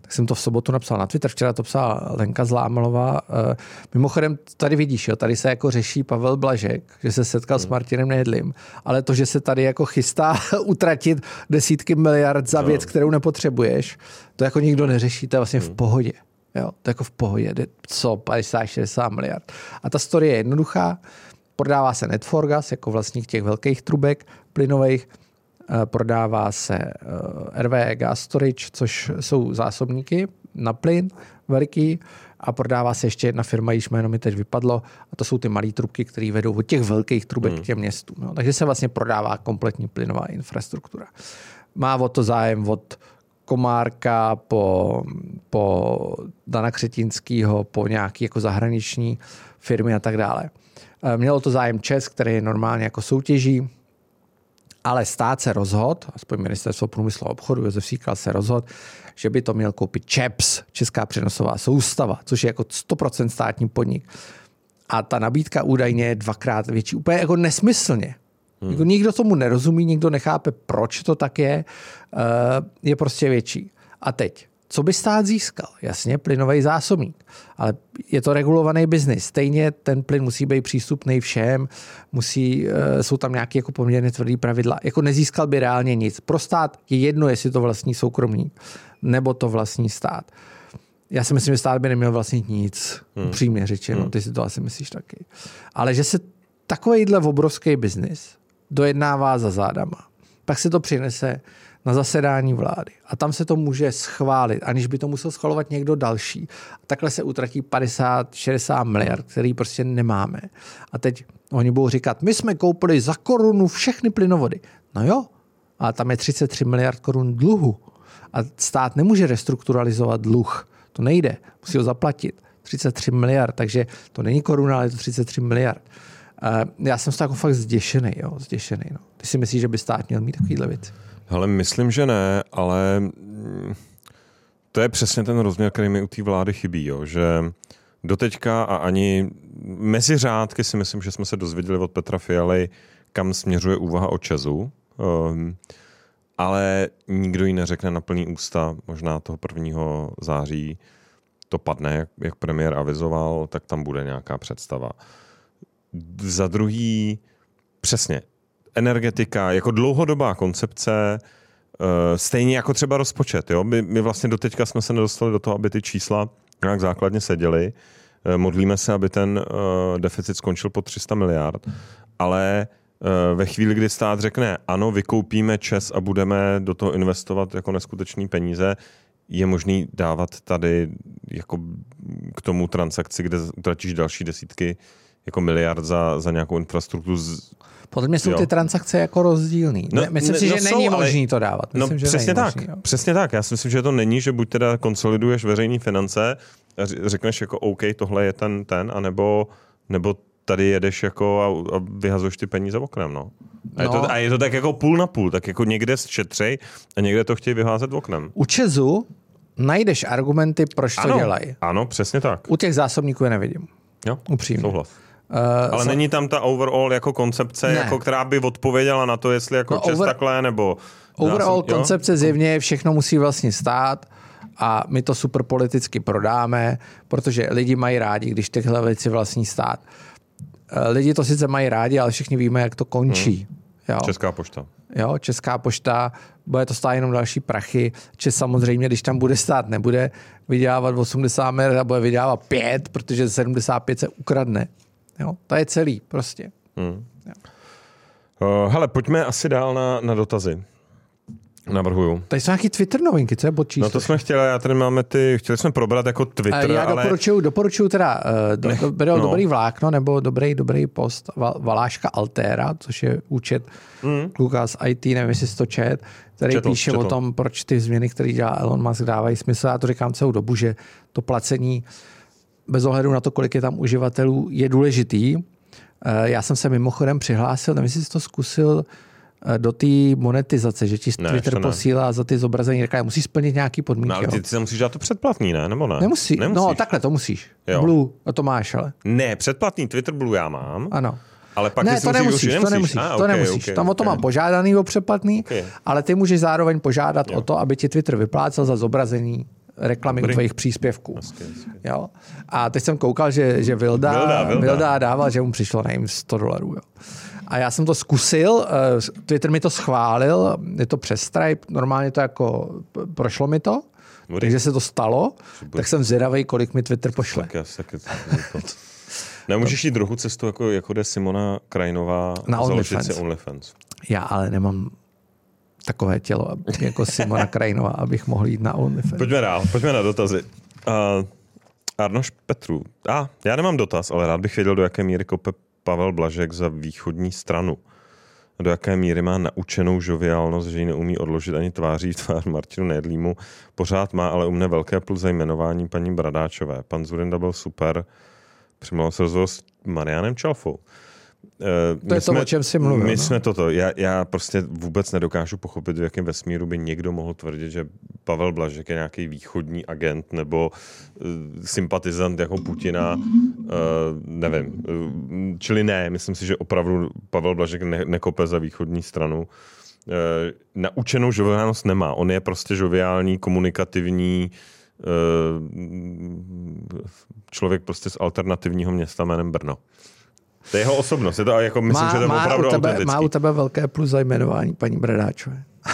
tak jsem to v sobotu napsal na Twitter, včera to psala Lenka Zlámalová. Eh, mimochodem, tady vidíš, jo, tady se jako řeší Pavel Blažek, že se setkal hmm. s Martinem Nejedlým, ale to, že se tady jako chystá utratit desítky miliard za věc, kterou nepotřebuješ, to jako nikdo neřeší, to je vlastně hmm. v pohodě. Jo, to je jako v pohodě, co 50-60 miliard. A ta story je jednoduchá, prodává se Netforgas jako vlastník těch velkých trubek plynových, Eh, prodává se eh, RWE Gas Storage, což jsou zásobníky na plyn veliký a prodává se ještě jedna firma, již jméno mi teď vypadlo, a to jsou ty malé trubky, které vedou od těch velkých trubek hmm. k těm městům. No. Takže se vlastně prodává kompletní plynová infrastruktura. Má o to zájem od Komárka po, po Dana Křetínskýho, po nějaký jako zahraniční firmy a tak dále. Eh, mělo to zájem Čes, který je normálně jako soutěží, ale stát se rozhod, aspoň ministerstvo průmyslu a obchodu, Josef Síkal se rozhod, že by to měl koupit ČEPS, Česká přenosová soustava, což je jako 100% státní podnik. A ta nabídka údajně je dvakrát větší. Úplně jako nesmyslně. Hmm. Jako nikdo tomu nerozumí, nikdo nechápe, proč to tak je. Eh, je prostě větší. A teď, co by stát získal? Jasně, plynový zásobník, ale je to regulovaný biznis. Stejně ten plyn musí být přístupný všem, musí, eh, jsou tam nějaké jako poměrně tvrdé pravidla. Jako nezískal by reálně nic. Pro stát je jedno, jestli to vlastní soukromník nebo to vlastní stát. Já si myslím, že stát by neměl vlastnit nic, hmm. upřímně řečeno, hmm. ty si to asi myslíš taky. Ale že se takovýhle obrovský biznis dojednává za zádama, pak se to přinese na zasedání vlády a tam se to může schválit, aniž by to musel schvalovat někdo další. A takhle se utratí 50-60 miliard, který prostě nemáme. A teď oni budou říkat, my jsme koupili za korunu všechny plynovody. No jo, a tam je 33 miliard korun dluhu. A stát nemůže restrukturalizovat dluh. To nejde, musí ho zaplatit. 33 miliard, takže to není koruna, ale je to 33 miliard. Já jsem z toho jako fakt zděšený, jo, zděšený. No. Ty si myslíš, že by stát měl mít takovýhle věci? Ale myslím, že ne, ale mm, to je přesně ten rozměr, který mi u té vlády chybí, jo, že doteďka a ani mezi řádky si myslím, že jsme se dozvěděli od Petra Fialy, kam směřuje úvaha o Česu, um, ale nikdo ji neřekne na plný ústa, možná toho 1. září to padne, jak, jak premiér avizoval, tak tam bude nějaká představa. Za druhý, přesně, energetika jako dlouhodobá koncepce, eh, stejně jako třeba rozpočet. Jo? My, my vlastně doteďka jsme se nedostali do toho, aby ty čísla nějak základně seděly. Eh, modlíme se, aby ten eh, deficit skončil po 300 miliard, ale ve chvíli, kdy stát řekne, ano, vykoupíme ČES a budeme do toho investovat jako neskutečné peníze, je možný dávat tady jako k tomu transakci, kde utratíš další desítky jako miliard za, za nějakou infrastrukturu z, podle mě jsou jo. ty transakce jako rozdílný. No, myslím ne, si, že no není jsou, možný to dávat. No, myslím, no, že přesně tak. Možný, přesně tak. Já si myslím, že to není, že buď teda konsoliduješ veřejné finance a řekneš jako OK, tohle je ten, ten, anebo nebo tady jedeš jako a, a vyhazuješ ty peníze oknem, no. A, no. Je to, no. a je to tak jako půl na půl, tak jako někde šetřej a někde to chtějí vyházet oknem. U Česu najdeš argumenty, proč ano, to dělají. Ano, přesně tak. U těch zásobníků je nevidím. Jo, Upřímně. souhlas. Uh, Ale za... není tam ta overall jako koncepce, jako, která by odpověděla na to, jestli jako no, čes over... takhle, nebo... Overall jsem, koncepce zjevně všechno musí vlastně stát a my to super politicky prodáme, protože lidi mají rádi, když tyhle věci vlastní stát. Uh, lidi to sice mají rádi, ale všichni víme, jak to končí. Hmm. Jo. Česká pošta. Jo, Česká pošta, bude to stát jenom další prachy. Čes samozřejmě, když tam bude stát, nebude vydělávat 80 miliard a bude vydělávat 5, protože 75 se ukradne. Jo? To je celý prostě. Hmm. Uh, hele, pojďme asi dál na, na dotazy. Navrhuju. Tady jsou nějaký Twitter novinky, co je bod číslo? No to jsme chtěli, já tady máme ty, chtěli jsme probrat jako Twitter, Eh, Já ale... doporučuju, doporučuju teda uh, do, Nech- do, do, no. dobrý vlákno nebo dobrý, dobrý post Val, Valáška Altera, což je účet mm. Kluka z IT, nevím, jestli to čet, který Četl, píše četl. o tom, proč ty změny, které dělá Elon Musk, dávají smysl. Já to říkám celou dobu, že to placení bez ohledu na to, kolik je tam uživatelů, je důležitý. Eh, Já jsem se mimochodem přihlásil, nevím, jestli jsi to zkusil eh, do té monetizace, že ti Ne, Twitter ne. posílá za ty zobrazení reklamy. Musíš splnit nějaký podmínky. No, ale ty, ty se musíš dát to předplatný, ne? Nebo ne? Nemusí. Nemusíš. No, takhle to musíš. Jo. Blue, a to máš, ale. Ne, předplatný Twitter Blue já mám, Ano. ale pak ne, to musíš nemusíš, rušit. to nemusíš, Ah, to okay, nemusíš. okay, Tam o to okay. mám požádaný o přeplatný, Okay. ale ty můžeš zároveň požádat Jo. o to, aby ti Twitter vyplácel za zobrazení reklamy Dobrý. u tvojich příspěvků. Hezky, hezky. Jo? A teď jsem koukal, že, že Vilda, Vilda, Vilda. Vilda dával, že mu přišlo, nevím, 100 dolarů. Jo. A já jsem to zkusil, eh, Twitter mi to schválil, je to přes Stripe, normálně to jako prošlo mi to, Dobrý. takže se to stalo, Super. tak jsem zvědavý, kolik mi Twitter pošle. Tak já se taky... Nemůžeš jít druhou cestu, jako, jako jde Simona Krajinová Na založit OnlyFans. si OnlyFans. Já ale nemám takové tělo jako Simona Krajinová, abych mohl jít na OnlyFans. Pojďme dál, pojďme na dotazy. Uh, Arnoš Petru. A, ah, já nemám dotaz, ale rád bych věděl, do jaké míry kope Pavel Blažek za východní stranu. Do jaké míry má naučenou žoviálnost, že ji neumí odložit ani tváří tvář Martinu Nedlímu. Pořád má ale u mne velké plus jmenování paní Bradáčové. Pan Zurinda byl super. Přimlouvám se rozhovor s Marianem Čalfou. Eh, To je to, o čem jsi mluvil, My no. jsme toto. Já, já prostě vůbec nedokážu pochopit, v jakém vesmíru by někdo mohl tvrdit, že Pavel Blažek je nějaký východní agent nebo uh, sympatizant jako Putina. Uh, nevím. Uh, čili ne, myslím si, že opravdu Pavel Blažek ne, nekope za východní stranu. Uh, naučenou žoviálnost nemá. On je prostě žoviální, komunikativní uh, člověk prostě z alternativního města jménem Brno. To je jeho osobnost. Je to jako, myslím, má, že to má, opravdu u tebe, autentický. má u tebe velké plus za jmenování paní Bradáčové.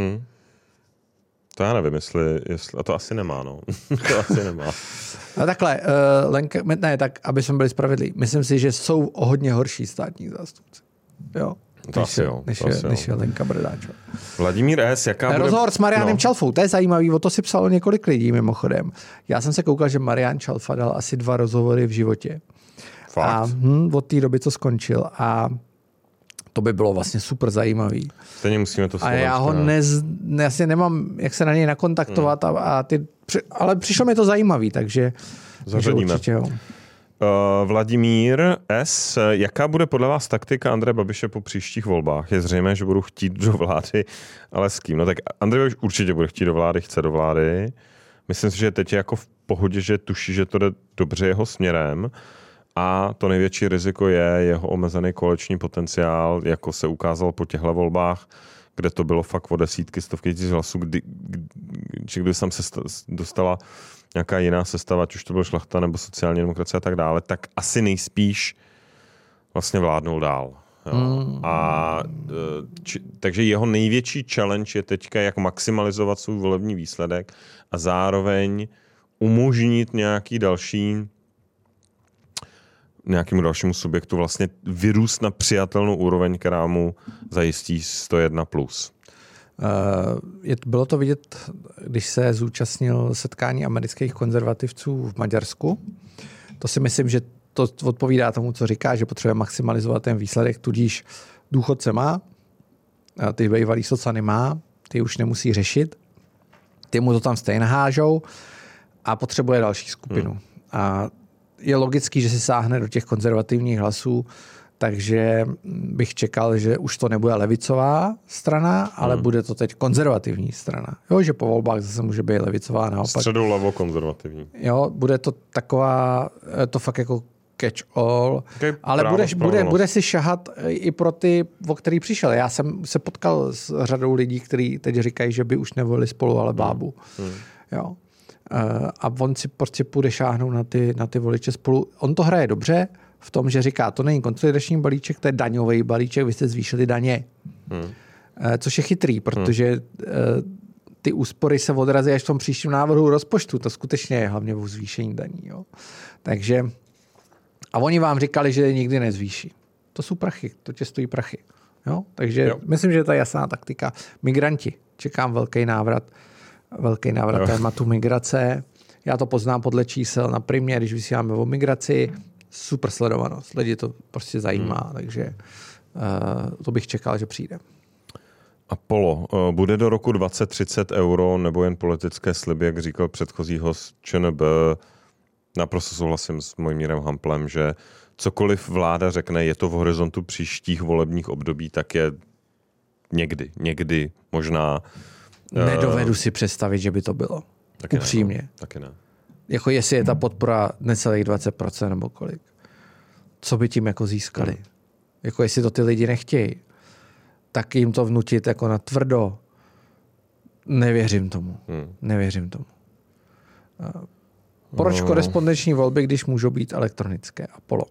Hm. To já nevím, jestli, jestli, a to asi nemá, no. to asi nemá. No takhle, uh, Lenka, ne, tak aby jsme byli spravedlí. Myslím si, že jsou o hodně horší státní zástupci. Jo. To než, asi je, jo, než, to je, asi jo. než je Lenka Bradáčová. Vladimír S., jaká bude... Rozhovor s Marianem no. Čalfou, to je zajímavý, o to si psalo několik lidí mimochodem. Já jsem se koukal, že Marian Čalfa dal asi dva rozhovory v životě. Fakt. A hm, od té doby, co skončil. A to by bylo vlastně super zajímavý. Stejně musíme to A Slovensko, já ho ne? nez, jasně nemám, jak se na něj nakontaktovat, a, a ty, při- ale přišlo mi to zajímavý, takže, takže Zařadíme. určitě jo. Uh, Vladimír S., jaká bude podle vás taktika Andreje Babiše po příštích volbách? Je zřejmé, že budu chtít do vlády, ale s kým? No tak Andrej Babiš určitě bude chtít do vlády, chce do vlády. Myslím si, že teď je jako v pohodě, že tuší, že to jde dobře jeho směrem. A to největší riziko je jeho omezený koleční potenciál, jako se ukázal po těchto volbách, kde to bylo fakt o desítky, stovky tisíc hlasů, kdy, kdy, kdy jsem se sta- dostala nějaká jiná sestava, ať už to byl šlachta nebo sociální demokracie a tak dále, tak asi nejspíš vlastně vládnou dál. Jo. Mm. A, e, či, takže jeho největší challenge je teďka, jak maximalizovat svůj volební výsledek a zároveň umožnit nějaký další nějakému dalšímu subjektu vlastně vyrůst na přijatelnou úroveň, která mu zajistí 101+. Plus. Uh, je, bylo to vidět, když se zúčastnil setkání amerických konzervativců v Maďarsku. To si myslím, že to odpovídá tomu, co říká, že potřebuje maximalizovat ten výsledek, tudíž důchodce má, a ty bývalý socany má, ty už nemusí řešit, ty mu to tam stejně nahážou a potřebuje další skupinu. Hmm. A je logický, že si sáhne do těch konzervativních hlasů, takže bych čekal, že už to nebude levicová strana, ale hmm. bude to teď konzervativní strana. Jo, že po volbách zase může být levicová naopak. Středou levo konzervativní. Jo, bude to taková, eh, to fakt jako catch all, Okay, ale právo, budeš, bude, bude si šahat eh, i pro ty, o který přišel. Já jsem se potkal s řadou lidí, kteří teď říkají, že by už nevolili spolu, ale bábu. Hmm. Jo. Eh, A on si prostě půjde šáhnout na ty, na ty voliče spolu. On to hraje dobře v tom, že říká, to není konsolidační balíček, to je daňový balíček, vy jste zvýšili daně. Hmm. Což je chytrý, protože hmm. ty úspory se odrazí až v tom příštím návrhu rozpočtu. To skutečně je hlavně o zvýšení daní. Jo. Takže a oni vám říkali, že je nikdy nezvýší. To jsou prachy, to tě stojí prachy. Jo? Takže jo. myslím, že to je jasná taktika. Migranti. Čekám velký návrat, velký návrat tématu migrace. Já to poznám podle čísel na primě, když vysíláme o migraci, super sledovanost. Lidi to prostě zajímá, hmm. takže uh, to bych čekal, že přijde. Apollo, eh, bude do roku 2030 euro nebo jen politické sliby, jak říkal předchozí host ČNB? Naprosto souhlasím s Mojmírem Hamplem, že cokoliv vláda řekne, je to v horizontu příštích volebních období, tak je někdy, někdy možná... Eh, Nedovedu si představit, že by to bylo. Taky Upřímně. Ne, no. taky ne. Jako jestli je ta podpora necelých 20% nebo kolik. Co by tím jako získali? Hmm. Jako jestli to ty lidi nechtějí tak jim to vnutit jako na tvrdo. Nevěřím tomu. Hmm. Nevěřím tomu. Proč no. korespondenční volby, když můžou být elektronické? Apollo.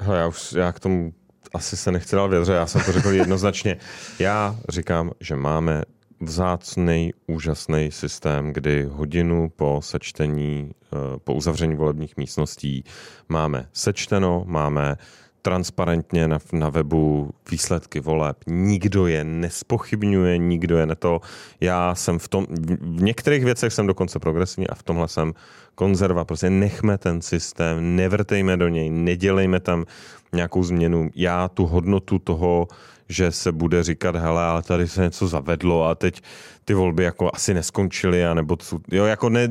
Hele, já už já k tomu asi se nechci dál vědět, já jsem to řekl jednoznačně. Já říkám, že máme vzácný, úžasný systém, kdy hodinu po sečtení, eh, po uzavření volebních místností máme sečteno, máme transparentně na, na webu výsledky voleb. Nikdo je nespochybňuje, nikdo je to. Já jsem v tom, v některých věcech jsem dokonce progresivní a v tomhle jsem konzerva. Prostě nechme ten systém, nevrtejme do něj, nedělejme tam nějakou změnu. Já tu hodnotu toho, že se bude říkat, hele, ale tady se něco zavedlo a teď ty volby jako asi neskončily, anebo co, jo, jako ne,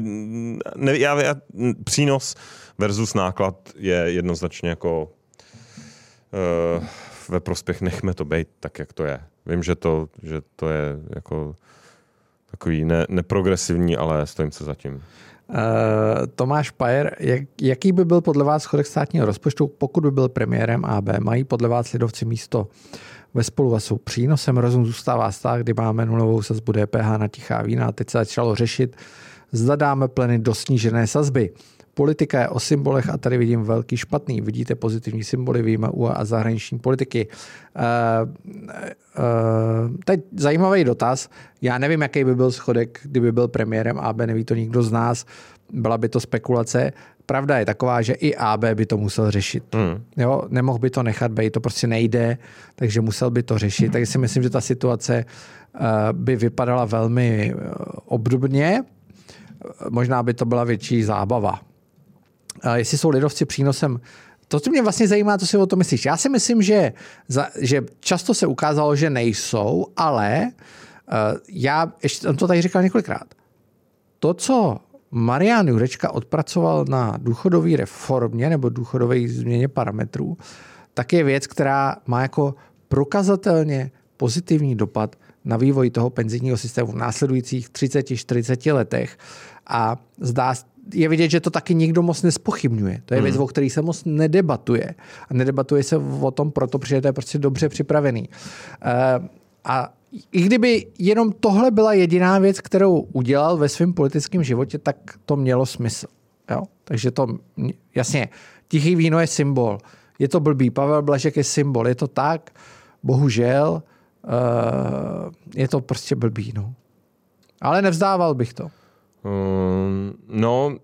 ne já, já, přínos versus náklad je jednoznačně jako uh, ve prospěch nechme to být tak, jak to je. Vím, že to, že to je jako takový ne, neprogresivní, ale stojím se zatím. Uh, Tomáš Pajer, jak, jaký by byl podle vás schodek státního rozpočtu, pokud by byl premiérem AB? Mají podle vás lidovci místo ve spolu a jsou přínosem? Rozum zůstává stav, kdy máme nulovou sazbu DPH na tichá vína teď se začalo řešit, zda dáme pleny do snížené sazby. Politika je o symbolech a tady vidím velký špatný. Vidíte pozitivní symboly výjimu a zahraniční politiky. Uh, uh, teď zajímavý dotaz. Já nevím, jaký by byl schodek, kdyby byl premiérem AB, neví to nikdo z nás. Byla by to spekulace. Pravda je taková, že i AB by to musel řešit. Hmm. Jo, nemohl by to nechat být, to prostě nejde, takže musel by to řešit. Takže si myslím, že ta situace uh, by vypadala velmi obdobně. Možná by to byla větší zábava jestli jsou lidovci přínosem to, co mě vlastně zajímá, co si o to myslíš. Já si myslím, že, za, že často se ukázalo, že nejsou, ale uh, já ještě jsem to tady říkal několikrát. To, co Marian Jurečka odpracoval na důchodové reformě nebo důchodové změně parametrů, tak je věc, která má jako prokazatelně pozitivní dopad na vývoj toho penzijního systému v následujících 30-40 letech. A zdá, je vidět, že to taky nikdo moc nespochybňuje. To je věc, hmm. o který se moc nedebatuje. A nedebatuje se o tom proto, protože to je prostě dobře připravený. Uh, a i kdyby jenom tohle byla jediná věc, kterou udělal ve svém politickém životě, tak to mělo smysl. Jo? Takže to, jasně, tichý víno je symbol. Je to blbý, Pavel Blažek je symbol, je to tak, bohužel, uh, je to prostě blbý. No. Ale nevzdával bych to. Um, no,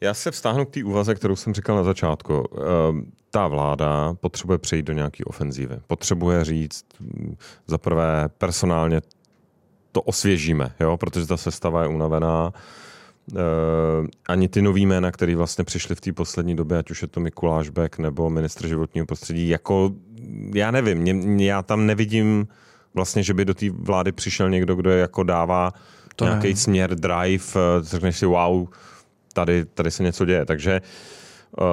já se vztáhnu k té úvaze, kterou jsem říkal na začátku. Um, ta vláda potřebuje přejít do nějaké ofenzívy. Potřebuje říct, za prvé personálně to osvěžíme, jo? protože ta sestava je unavená. Uh, ani ty nový jména, které vlastně přišly v té poslední době, ať už je to Mikuláš Beck nebo ministr životního prostředí, jako já nevím, mě, já tam nevidím vlastně, že by do té vlády přišel někdo, kdo je jako dává to nějaký směr, drive, eh, řekneš si wow, tady, tady se něco děje. Takže uh,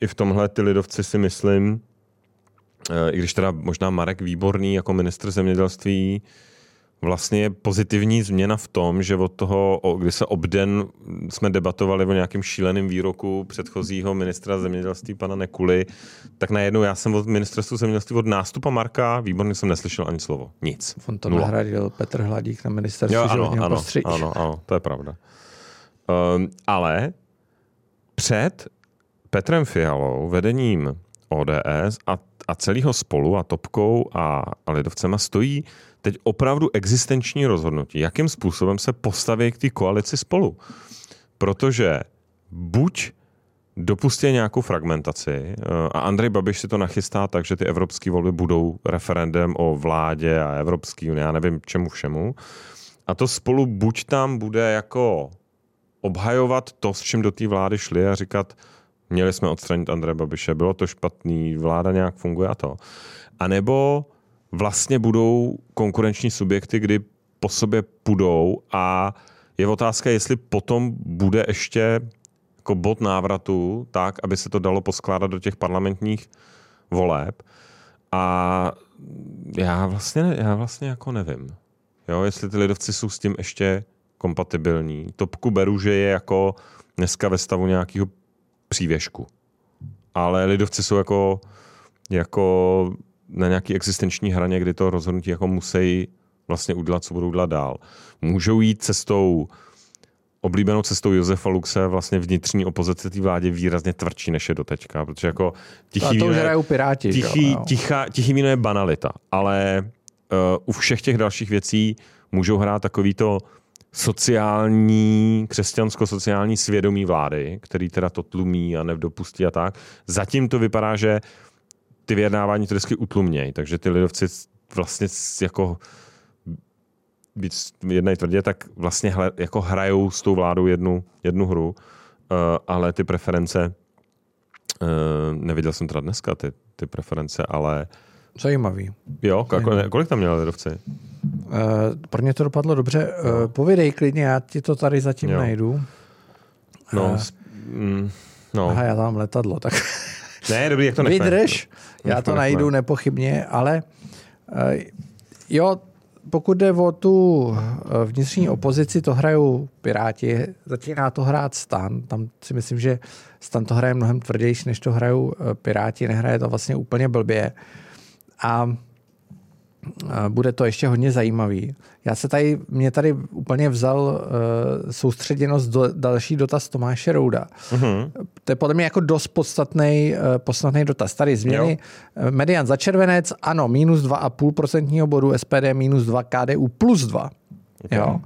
i v tomhle ty lidovci si myslím, uh, i když teda možná Marek Výborný jako ministr zemědělství, vlastně je pozitivní změna v tom, že od toho, kdy se obden jsme debatovali o nějakém šíleném výroku předchozího ministra zemědělství pana Nekuly, tak najednou já jsem od ministerstvu zemědělství od nástupa Marka výborně jsem neslyšel ani slovo. Nic. On to Nula. nahradil Petr Hladík na ministerstvu jo, ano, životního ano, prostředí. Ano, ano, to je pravda. Um, ale před Petrem Fialou, vedením ODS a, a celého spolu a Topkou a, a Lidovcema stojí teď opravdu existenční rozhodnutí, jakým způsobem se postaví k té koalici spolu. Protože buď dopustí nějakou fragmentaci eh, a Andrej Babiš si to nachystá tak, že ty evropské volby budou referendem o vládě a Evropský unie, já nevím čemu všemu. A to spolu buď tam bude jako obhajovat to, s čím do té vlády šli a říkat, měli jsme odstranit Andreje Babiše, bylo to špatný, vláda nějak funguje a to. A nebo vlastně budou konkurenční subjekty, kdy po sobě půjdou a je otázka, jestli potom bude ještě jako bod návratu tak, aby se to dalo poskládat do těch parlamentních voleb. A já vlastně, já vlastně jako nevím. Jo, jestli ty lidovci jsou s tím ještě kompatibilní. Topku beru, že je jako dneska ve stavu nějakého přívěšku. Ale lidovci jsou jako, jako na nějaký existenční hraně, kdy to rozhodnutí jako musí vlastně udělat, co budou dělat dál. Můžou jít cestou oblíbenou cestou Josefa Luxe vlastně vnitřní opozice té vládě výrazně tvrdší, než je doteďka, protože jako tichý to, to víno je, Piráti. Tichý, jo, tichá, tichý víno je banalita, ale uh, u všech těch dalších věcí můžou hrát takovýto sociální, křesťansko-sociální svědomí vlády, který teda to tlumí a nevdopustí a tak. Zatím to vypadá, že ty vyjednávání to vždycky utlumějí, takže ty lidovci vlastně jako být jednej tvrdě, tak vlastně hle, jako hrajou s tou vládou jednu, jednu hru, uh, ale ty preference, uh, neviděl jsem teda dneska ty, ty preference, ale Zajímavý. Jo, Zajímavý. kolik tam měl lidovci? Uh, pro mě to dopadlo dobře. Uh, povědej klidně, já ti to tady zatím jo. najdu. No, uh, mm, no. Aha, já tam letadlo, tak... Ne, dobrý, jak to nechme. Vydrž, já to najdu nepochybně, ale uh, jo, pokud jde o tu eh, vnitřní opozici, to hrajou Piráti, začíná to hrát Stan, tam si myslím, že Stan to hraje mnohem tvrdější, než to hrajou eh, Piráti, nehraje to vlastně úplně blbě. A bude to ještě hodně zajímavý. Já se tady, mě tady úplně vzal uh, soustředěnost do, další dotaz Tomáše Rouda. Uh-huh. To je podle mě jako dost podstatný, uh, podstatný dotaz. Tady změny. Jo. Uh, median za červenec, ano, minus 2,5% bodu, SPD minus 2, KDU plus 2. Okay. Jo.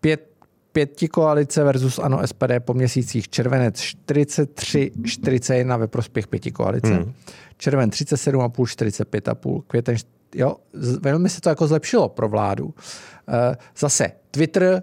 Pět, pěti koalice versus ano SPD po měsících. Červenec 43, 41 ve prospěch pěti koalice. Hmm. Červen 37,5, 45,5. Květen jo, velmi se to jako zlepšilo pro vládu. Eh, zase Twitter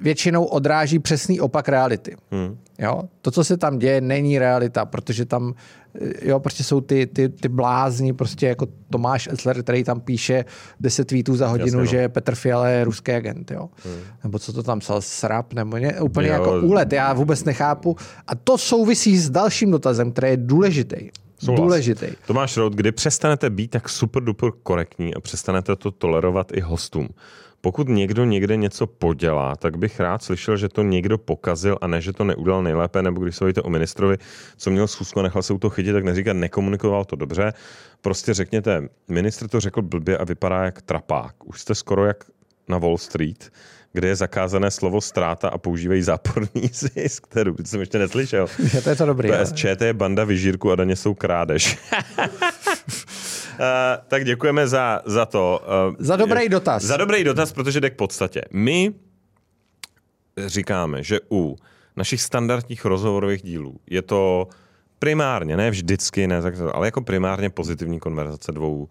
většinou odráží přesný opak reality. Hmm. Jo? To, co se tam děje, není realita, protože tam eh, jo, prostě jsou ty, ty, ty blázni, prostě jako Tomáš Etzler, který tam píše 10 tweetů za hodinu, Jasně, no. že Petr Fiala je ruský agent, jo. Hmm. Nebo co to tam psal, srap, nebo ně, úplně jo. jako úlet, já vůbec nechápu. A to souvisí s dalším dotazem, který je důležitý. Souhlas. Důležitý. Tomáš Rout, kdy přestanete být tak super duper korektní a přestanete to tolerovat i hostům? Pokud někdo někde něco podělá, tak bych rád slyšel, že to někdo pokazil a ne, že to neudělal nejlépe, nebo když se bavíte o ministrovi, co měl schůzku a nechal se u toho chytit, tak neříkat, nekomunikoval to dobře. Prostě řekněte, ministr to řekl blbě a vypadá jak trapák. Už jste skoro jak na Wall Street kde je zakázané slovo ztráta a používají záporný zisk. To jsem ještě neslyšel. Je to je to dobrý. PSČ to je banda vyžírku a daně jsou krádež. Uh, tak děkujeme za, za to. Uh, za dobrý dotaz. Za dobrý dotaz, protože jde k podstatě. My říkáme, že u našich standardních rozhovorových dílů je to primárně, ne vždycky, ne, ale jako primárně pozitivní konverzace dvou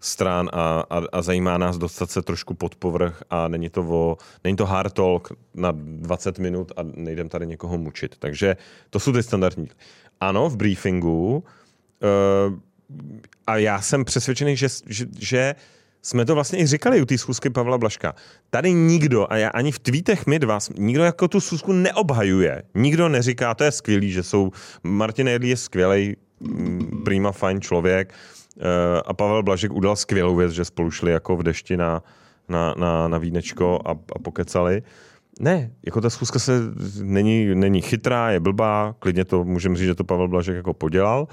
stran a, a, a zajímá nás dostat se trošku pod povrch a není to, o, není to hard talk na 20 minut a nejdem tady někoho mučit. Takže to jsou ty standardní. Ano, v briefingu uh, a já jsem přesvědčený, že, že, že jsme to vlastně i říkali u té schůzky Pavla Blaška. Tady nikdo, a já ani v tweetech my dva, nikdo jako tu schůzku neobhajuje. Nikdo neříká, to je skvělý, že jsou, Martin Edlí je skvělý, mm, prima, fajn člověk, Eh, a Pavel Blažek udal skvělou věc, že spolu šli jako v dešti na, na, na, na vínečko a, a pokecali. Ne, jako ta schůzka se není, není chytrá, je blbá, klidně to můžeme říct, že to Pavel Blažek jako podělal.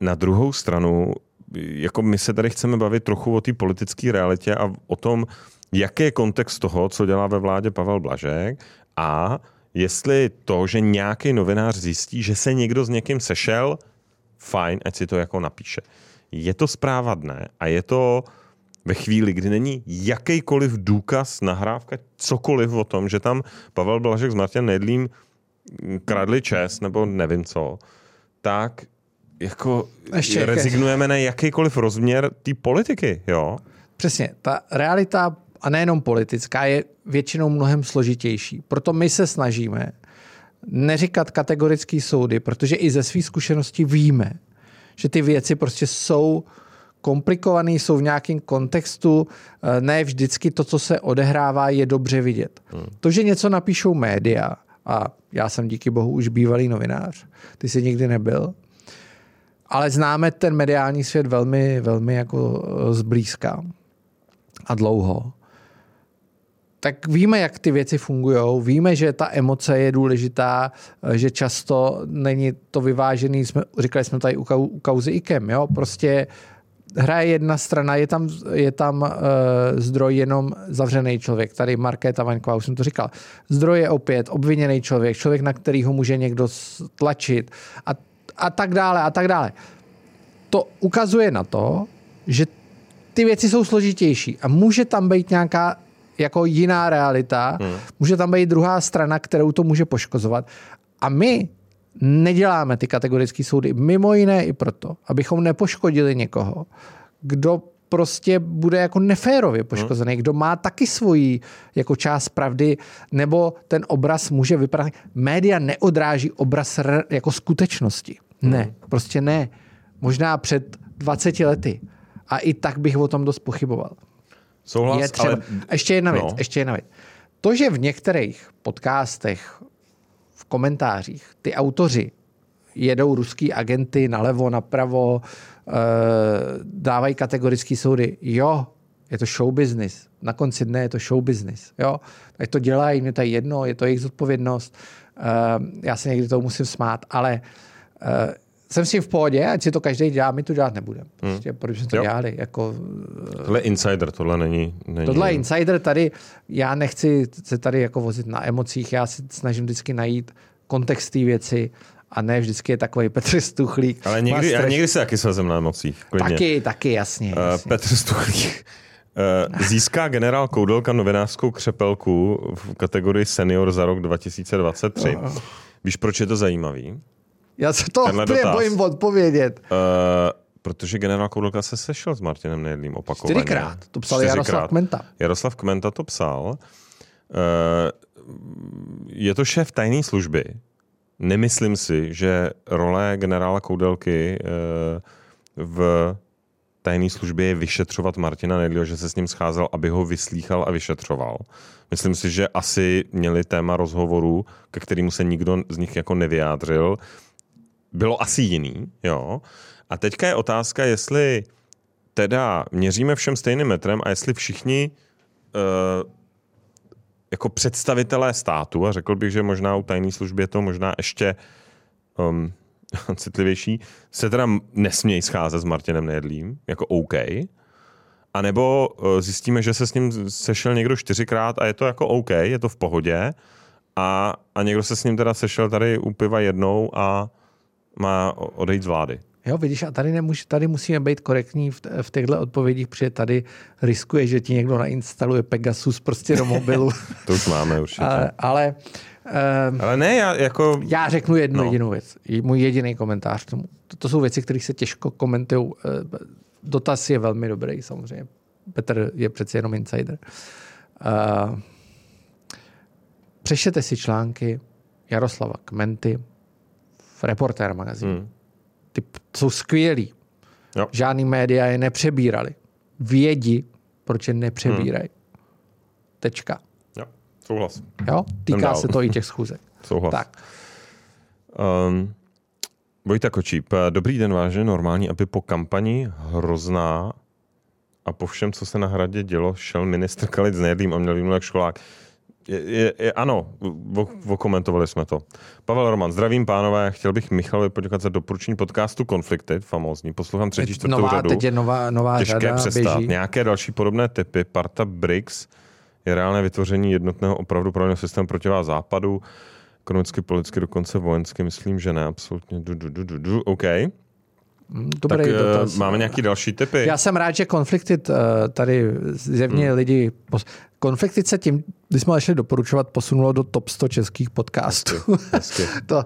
Na druhou stranu, jako my se tady chceme bavit trochu o té politické realitě a o tom, jaký je kontext toho, co dělá ve vládě Pavel Blažek a jestli to, že nějaký novinář zjistí, že se někdo s někým sešel, fajn, ať si to jako napíše. Je to zpráva dne a je to ve chvíli, kdy není jakýkoliv důkaz, nahrávka, cokoliv o tom, že tam Pavel Blažek s Martin Nedlím kradli čest nebo nevím co, tak jako Ještě rezignujeme na jakýkoliv rozměr té politiky, jo? Přesně, ta realita, a nejenom politická, je většinou mnohem složitější. Proto my se snažíme neříkat kategorický soudy, protože i ze svých zkušeností víme, že ty věci prostě jsou komplikované, jsou v nějakém kontextu, eh, ne vždycky to, co se odehrává, je dobře vidět. Hmm. To, že něco napíšou média, a já jsem díky bohu už bývalý novinář, ty jsi nikdy nebyl, ale známe ten mediální svět velmi, velmi jako eh, zblízka a dlouho. Tak víme, jak ty věci fungují, víme, že ta emoce je důležitá, eh, že často není to vyvážený, jsme, říkali jsme tady u, kauzy IKEM, jo, prostě hraje jedna strana, je tam, je tam uh, zdroj jenom zavřený člověk. Tady Markéta Vaňková, už jsem to říkal. Zdroj je opět obviněný člověk, člověk, na kterýho může někdo tlačit. A, a tak dále a tak dále. To ukazuje na to, že ty věci jsou složitější a může tam být nějaká jako jiná realita, hmm. může tam být druhá strana, kterou to může poškozovat. A my neděláme ty kategorické soudy, mimo jiné i proto, abychom nepoškodili někoho, kdo prostě bude jako neférově poškozený, hmm. kdo má taky svoji jako část pravdy, nebo ten obraz může vypadat. Média neodráží obraz jako skutečnosti. Hmm. Ne, prostě ne. Možná před 20 lety. A i tak bych o tom dost pochyboval. Souhlas, je třeba... ale... Ještě jedna věc, No. ještě jedna věc. To, že v některých podcastech, v komentářích, ty autoři jedou ruský agenty nalevo, napravo, e, dávají kategorické soudy. Jo, je to show business. Na konci dne je to show business. Jo? Tak to dělají, mě to je jedno, je to jejich zodpovědnost. E, já se někdy toho musím smát, ale e, jsem si v pohodě, ať si to každý dělá, my to dělat nebudeme. Prostě, hmm. Proč jsme to Jo. dělali? Jako, Tohle je insider, tohle není... není Tohle je insider tady, já nechci se tady jako vozit na emocích, já si snažím vždycky najít kontext té věci a ne vždycky je takový Petr Stuchlík. Ale někdy, straš- někdy se taky svazem na emocích. Klidně. Taky, taky, jasně. Uh, jasně. Petr Stuchlík. Uh, získá generál Koudelka novinářskou křepelku v kategorii senior za rok 2023. No. Víš, proč je to zajímavý? Já se to bojím odpovědět. Uh, protože generál Koudelka se sešel s Martinem Nejedlým opakovaně. Čtyřikrát. To psal Jaroslav Kmenta. Jaroslav Kmenta to psal. Uh, je to šéf tajné služby. Nemyslím si, že role generála Koudelky uh, v tajné službě je vyšetřovat Martina Nedlího, že se s ním scházel, aby ho vyslýchal a vyšetřoval. Myslím si, že asi měli téma rozhovoru, ke kterému se nikdo z nich jako nevyjádřil. Bylo asi jiný, jo. A teďka je otázka, jestli teda měříme všem stejným metrem a jestli všichni uh, jako představitelé státu, a řekl bych, že možná u tajné služby je to možná ještě um, citlivější, se teda nesmějí scházet s Martinem Nejedlým, jako OK, a nebo uh, zjistíme, že se s ním sešel někdo čtyřikrát a je to jako OK, je to v pohodě a, a někdo se s ním teda sešel tady u piva jednou a má odejít z vlády. Jo, vidíš, a tady, nemůže, tady musíme být korektní v, v těchto odpovědích, protože tady riskuje, že ti někdo nainstaluje Pegasus prostě do mobilu. To už máme určitě. ale ale um, Ale ne, já jako... já řeknu jednu No. no. jedinou věc. Můj jediný komentář k tomu. To, to jsou věci, které se těžko komentují. Eh, Dotaz je velmi dobrý, samozřejmě. Petr je přeci jenom insider. Uh, přečtěte si články Jaroslava Kmenty v Reportér magazínu. Hmm. Ty jsou skvělí. Jo. Žádný média je nepřebírali. Vědi, proč je nepřebírají. Tečka. Jo, souhlas. Jo? Týká se to i těch schůzek. Souhlas. Tak. Um, Vojta Kočíp, dobrý den, vážený normální, aby po kampani hrozná a po všem, co se na hradě dělo, šel ministr Kalit s nejedlým a měl výmluv jak školák. Je, je, je, ano, vo- vokomentovali jsme to. Pavel Roman, zdravím pánové, chtěl bych Michalovi poděkovat za doporučení podcastu Konflikty, famózní. Poslouchám třetí, čtvrtou nová, řadu. teď je nová, nová Těžké řada, přestát. běží. Nějaké další podobné typy, Parta BRICS, je reálné vytvoření jednotného opravdu pravidlného systému proti vás západu, ekonomicky, politicky, dokonce vojensky, myslím, že ne, absolutně. Du, du, du, du, du. OK. Hm, Tak Dobrý eh, dotaz. máme nějaký další typy? Já jsem rád, že Conflicted eh, tady zjevně hmm. lidi... Pos... Conflicted se tím, když jsme začali doporučovat, posunulo do top 100 českých podcastů. To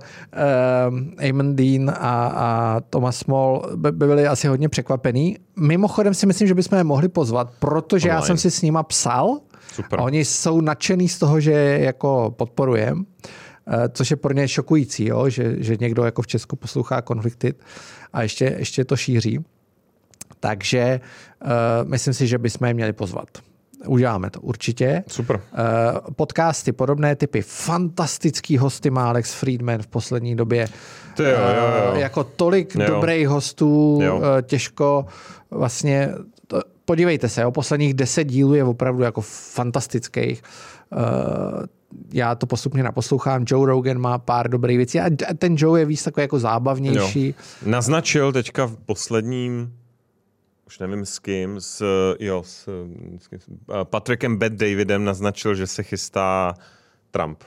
um, Eamon Dean a, a Thomas Small by, by byli asi hodně překvapený. Mimochodem si myslím, že bychom je mohli pozvat, protože já Online. jsem si s nima psal Super. a oni jsou nadšený z toho, že jako podporujem, eh, což je pro ně šokující, jo? Že, že někdo jako v Česku poslouchá Conflicted a ještě, ještě to šíří. Takže uh, myslím si, že bychom je měli pozvat. Uděláme to určitě. Super. Eh, podcasty, podobné typy. Fantastický hosty má Alex Friedman v poslední době. Ty jo, jo, jo. Eh, Jako tolik Jo. dobrých hostů, Jo. eh, těžko vlastně... To, podívejte se, jo, posledních deset dílů je opravdu jako fantastických. Eh, Já to postupně naposlouchám. Joe Rogan má pár dobrých věcí a ten Joe je víc takový jako zábavnější. Jo. Naznačil teďka v posledním, už nevím s kým, s, jo, s, s kým, s Patrickem Bad Davidem naznačil, že se chystá Trump.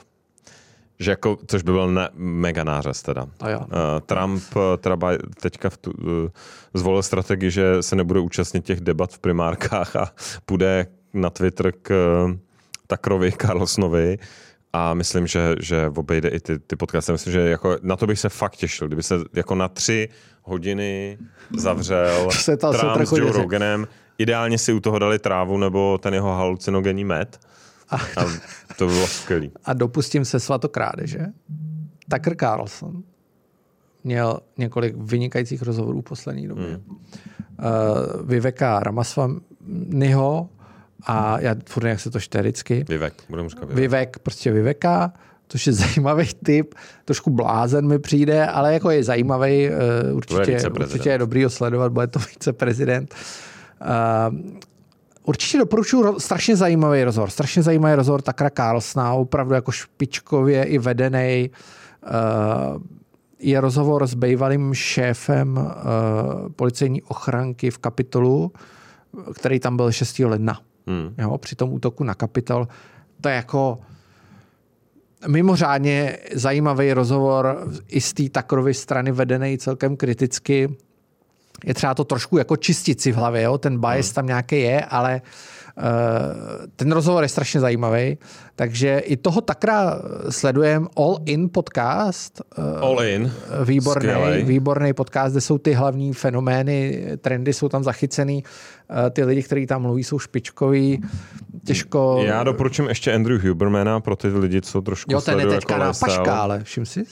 Že jako, což by byl ne, mega nářez teda. To jo. Uh, Trump teda Bi- teďka v tu, uh, zvolil strategii, že se nebude účastnit těch debat v primárkách a půjde na Twitter k uh, Takrovi Carlsonovi a myslím, že, že obejde i ty, ty podcasty. Myslím, že jako, na to bych se fakt těšil, kdyby se jako na tři hodiny zavřel se to asi Trump trochu s Joe. Roganem. Ideálně si u toho dali trávu nebo ten jeho halucinogenní med. A to by bylo skvělý. a dopustím se svatokrádeže. Tucker Carlson měl několik vynikajících rozhovorů v poslední době. Hmm. Uh, Viveka Ramaswamyho a já furt jak se to čte vždycky. Vivek, budeme říkat Vivek. Vivek, prostě Viveka, což je zajímavý typ, trošku blázen mi přijde, ale jako je zajímavý, uh, určitě, určitě je dobrý ho sledovat, bude to viceprezident. Uh, Určitě doporučuji strašně zajímavý rozhovor. Strašně zajímavý rozhovor Takra Carlsona, opravdu jako špičkově i vedený. Uh, je rozhovor s bývalým šéfem uh, policejní ochranky v Kapitolu, který tam byl 6. ledna. Hmm. Jo, při tom útoku na Kapitol. To je jako mimořádně zajímavý rozhovor i z té Takrovy strany vedený celkem kriticky. Je třeba to trošku jako čistit si v hlavě, jo? ten bias tam nějaký je, ale uh, ten rozhovor je strašně zajímavý. Takže i toho takra sledujem All In podcast. Uh, All in. Výborný, Skvělej. výborný podcast, kde jsou ty hlavní fenomény, trendy jsou tam zachycený, Eh, ty lidi, kteří tam mluví, jsou špičkoví, těžko... Já doporučím ještě Andrew Hubermana pro ty lidi, co trošku Jo, ten je teďka jako na lifestyle. paškále, všim si?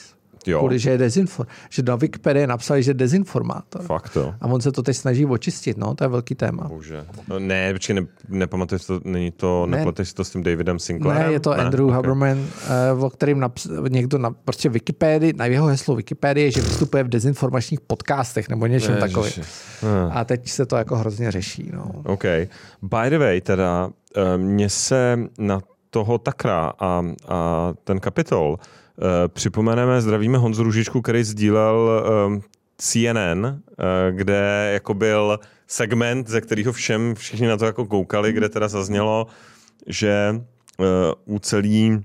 Jo. Kvůli, že je dezinfor... že na Wikipedii napsali, že je dezinformátor. Fakt to. A on se to teď snaží očistit, no, to je velký téma. Bože. No, ne, počkej, ne, nepamatuji si to, není to, Ne. ne. nepleteš si to s tím Davidem Sinclairem? Ne, je to Andrew Ok. Huberman, eh, o kterým naps- někdo na prostě Wikipedii, na jeho heslo Wikipedie, že vystupuje v dezinformačních podcastech nebo něčem takovým. Eh. A teď se to jako hrozně řeší. No. OK. By the way, teda, eh, mně se na toho Takra a, a ten kapitol připomeneme, zdravíme Honzu Ružičku, který sdílel eh, CNN, eh, kde jako byl segment, ze kterého všem všichni na to jako koukali, kde teda zaznělo, že eh, u celý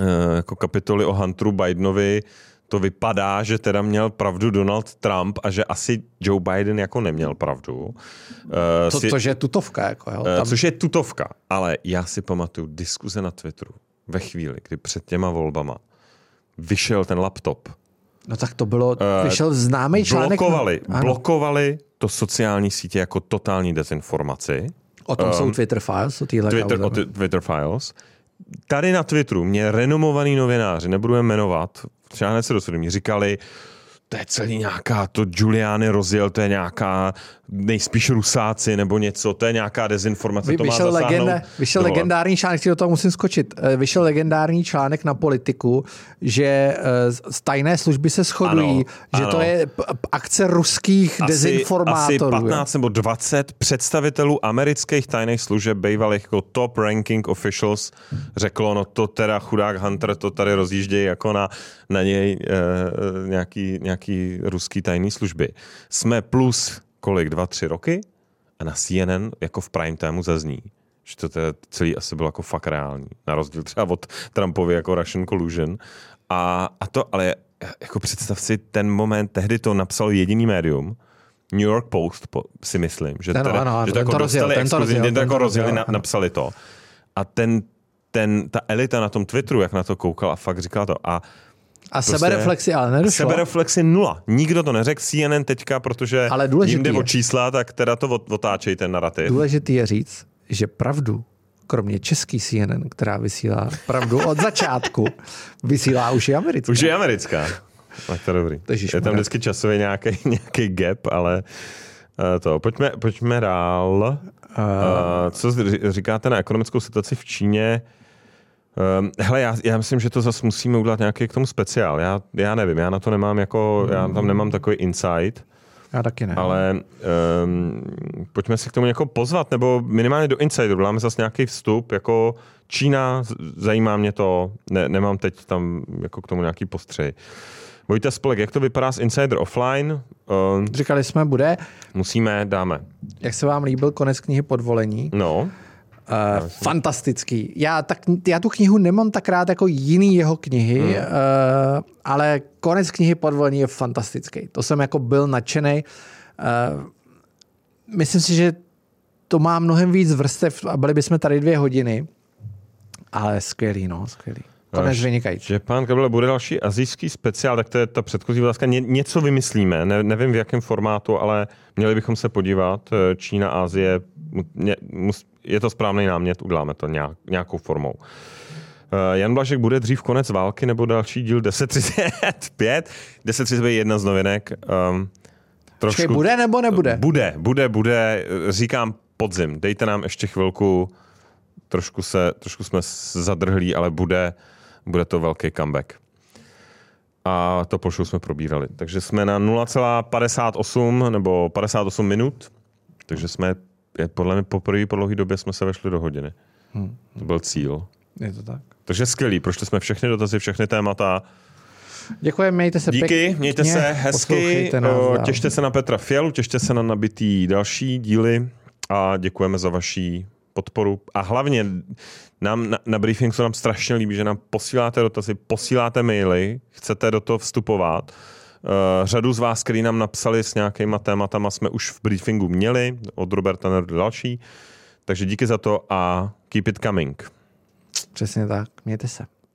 eh, jako kapitoly o Hunteru Bidenovi to vypadá, že teda měl pravdu Donald Trump a že asi Joe Biden jako neměl pravdu. Eh, To, si- což je tutovka. Jako, jo. Eh, Tam, Což je tutovka, ale já si pamatuju diskuze na Twitteru ve chvíli, kdy před těma volbama vyšel ten laptop. no tak to bylo, Eh, vyšel známý článek. Blokovali, Ano, blokovali to sociální sítě jako totální dezinformaci. o tom jsou Twitter files, o téhle Twitter, kauze. o ty- Twitter Files. Tady na Twitteru mě renomovaný novináři, nebudu je jmenovat, třeba hned se dosvědomí, říkali, to je celý nějaká, to Giuliani rozjel, to je nějaká, nejspíš rusáci nebo něco, to je nějaká dezinformace, Vy, to má vyšel zasáhnout legenda, vyšel legendární článek, do toho musím skočit, eh, vyšel legendární článek na politiku, že eh, z tajné služby se shodují, Ano, že to ano. je p- p- akce ruských asi, dezinformátorů. asi jo. 15 nebo 20 představitelů amerických tajných služeb, bývalých jako top ranking officials, řeklo, no to teda chudák Hunter, to tady rozjíždějí jako na, na něj eh, nějaký, nějaký ruský tajný služby. Jsme plus kolik, dva, tři roky a na CNN jako v prime timeu zazní, že to teda celý asi bylo jako fakt reální. Na rozdíl třeba od Trumpovy jako Russian collusion. A, a to, ale jako představ si ten moment, tehdy to napsal jediný médium, New York Post po, si myslím, že, Ten, teda, ano, že to jako rozjel, dostali exkluzivně, to ten jako to rozjeli, rozjel, na, napsali to. A ten, ten, ta elita na tom Twitteru, jak na to koukala, fakt říkala to. A A sebereflexi ale nedošlo. Sebereflexy nula. Nikdo to neřekl. CNN teďka, protože Ale jim jde je- o čísla, tak teda to ot- otáčej ten narrativ. Důležitý je říct, že pravdu, kromě český CNN, která vysílá pravdu od začátku, vysílá už i americká. Už je americká. Tak to je dobrý. Ježišmarja. Je tam vždycky časově nějaký, nějaký gap, ale eh, to. Pojďme, pojďme dál. Uh, co říkáte na ekonomickou situaci v Číně? Um, hele, já, já myslím, že to zase musíme udělat nějaký k tomu speciál. Já, já nevím, já na to nemám jako, já tam nemám takový insight, Já taky ne. ale um, pojďme si k tomu jako pozvat, nebo minimálně do Insideru, dáme zase nějaký vstup, jako Čína, zajímá mě to, ne, nemám teď tam jako k tomu nějaký postřej. Vojta Spolek, jak to vypadá s Insider offline? Um, Říkali jsme, bude. musíme, dáme. Jak se vám líbil konec knihy Podvolení? No, Uh, fantastický. Já, tak, já tu knihu nemám tak rád jako jiný jeho knihy, hmm. uh, ale konec knihy Podvolení je fantastický. To jsem jako byl nadšený. Uh, myslím si, že to má mnohem víc vrstev a byli bychom tady dvě hodiny. Ale skvělý, no, skvělý. Konec vynikající. že pán Kabele bude další azijský speciál, tak to je ta předchozí otázka. Ně, něco vymyslíme, ne, nevím v jakém formátu, ale měli bychom se podívat. Eh, Čína, Asie, je to správný námět, uděláme to nějak, nějakou formou. Eh, Jan Blažek bude dřív konec války nebo další díl 1035? 1035 je jedna z novinek. Um, Počkej, bude nebo nebude? Bude, bude, bude. Říkám podzim. Dejte nám ještě chvilku. Trošku, se, trošku jsme zadrhlí, ale bude, bude to velký comeback. A to po show jsme probírali. Takže jsme na 0,58 nebo 58 minut. Takže jsme, je, podle mě poprvé po dlouhé době jsme se vešli do hodiny. Hmm. To byl cíl. Je to tak. Takže skvělý, prošli jsme všechny dotazy, všechny témata. Děkujeme, mějte se Díky, pěkně. mějte se hezky, nás těšte se na Petra Fialu, těšte se na nabitý další díly a děkujeme za vaší podporu. A hlavně nám na, na briefing se nám strašně líbí, že nám posíláte dotazy, posíláte maily, chcete do toho vstupovat. Uh, řadu z vás, který nám napsali s nějakýma tématama, jsme už v briefingu měli, od Roberta Nerdy další. Takže díky za to a keep it coming. Přesně tak, mějte se.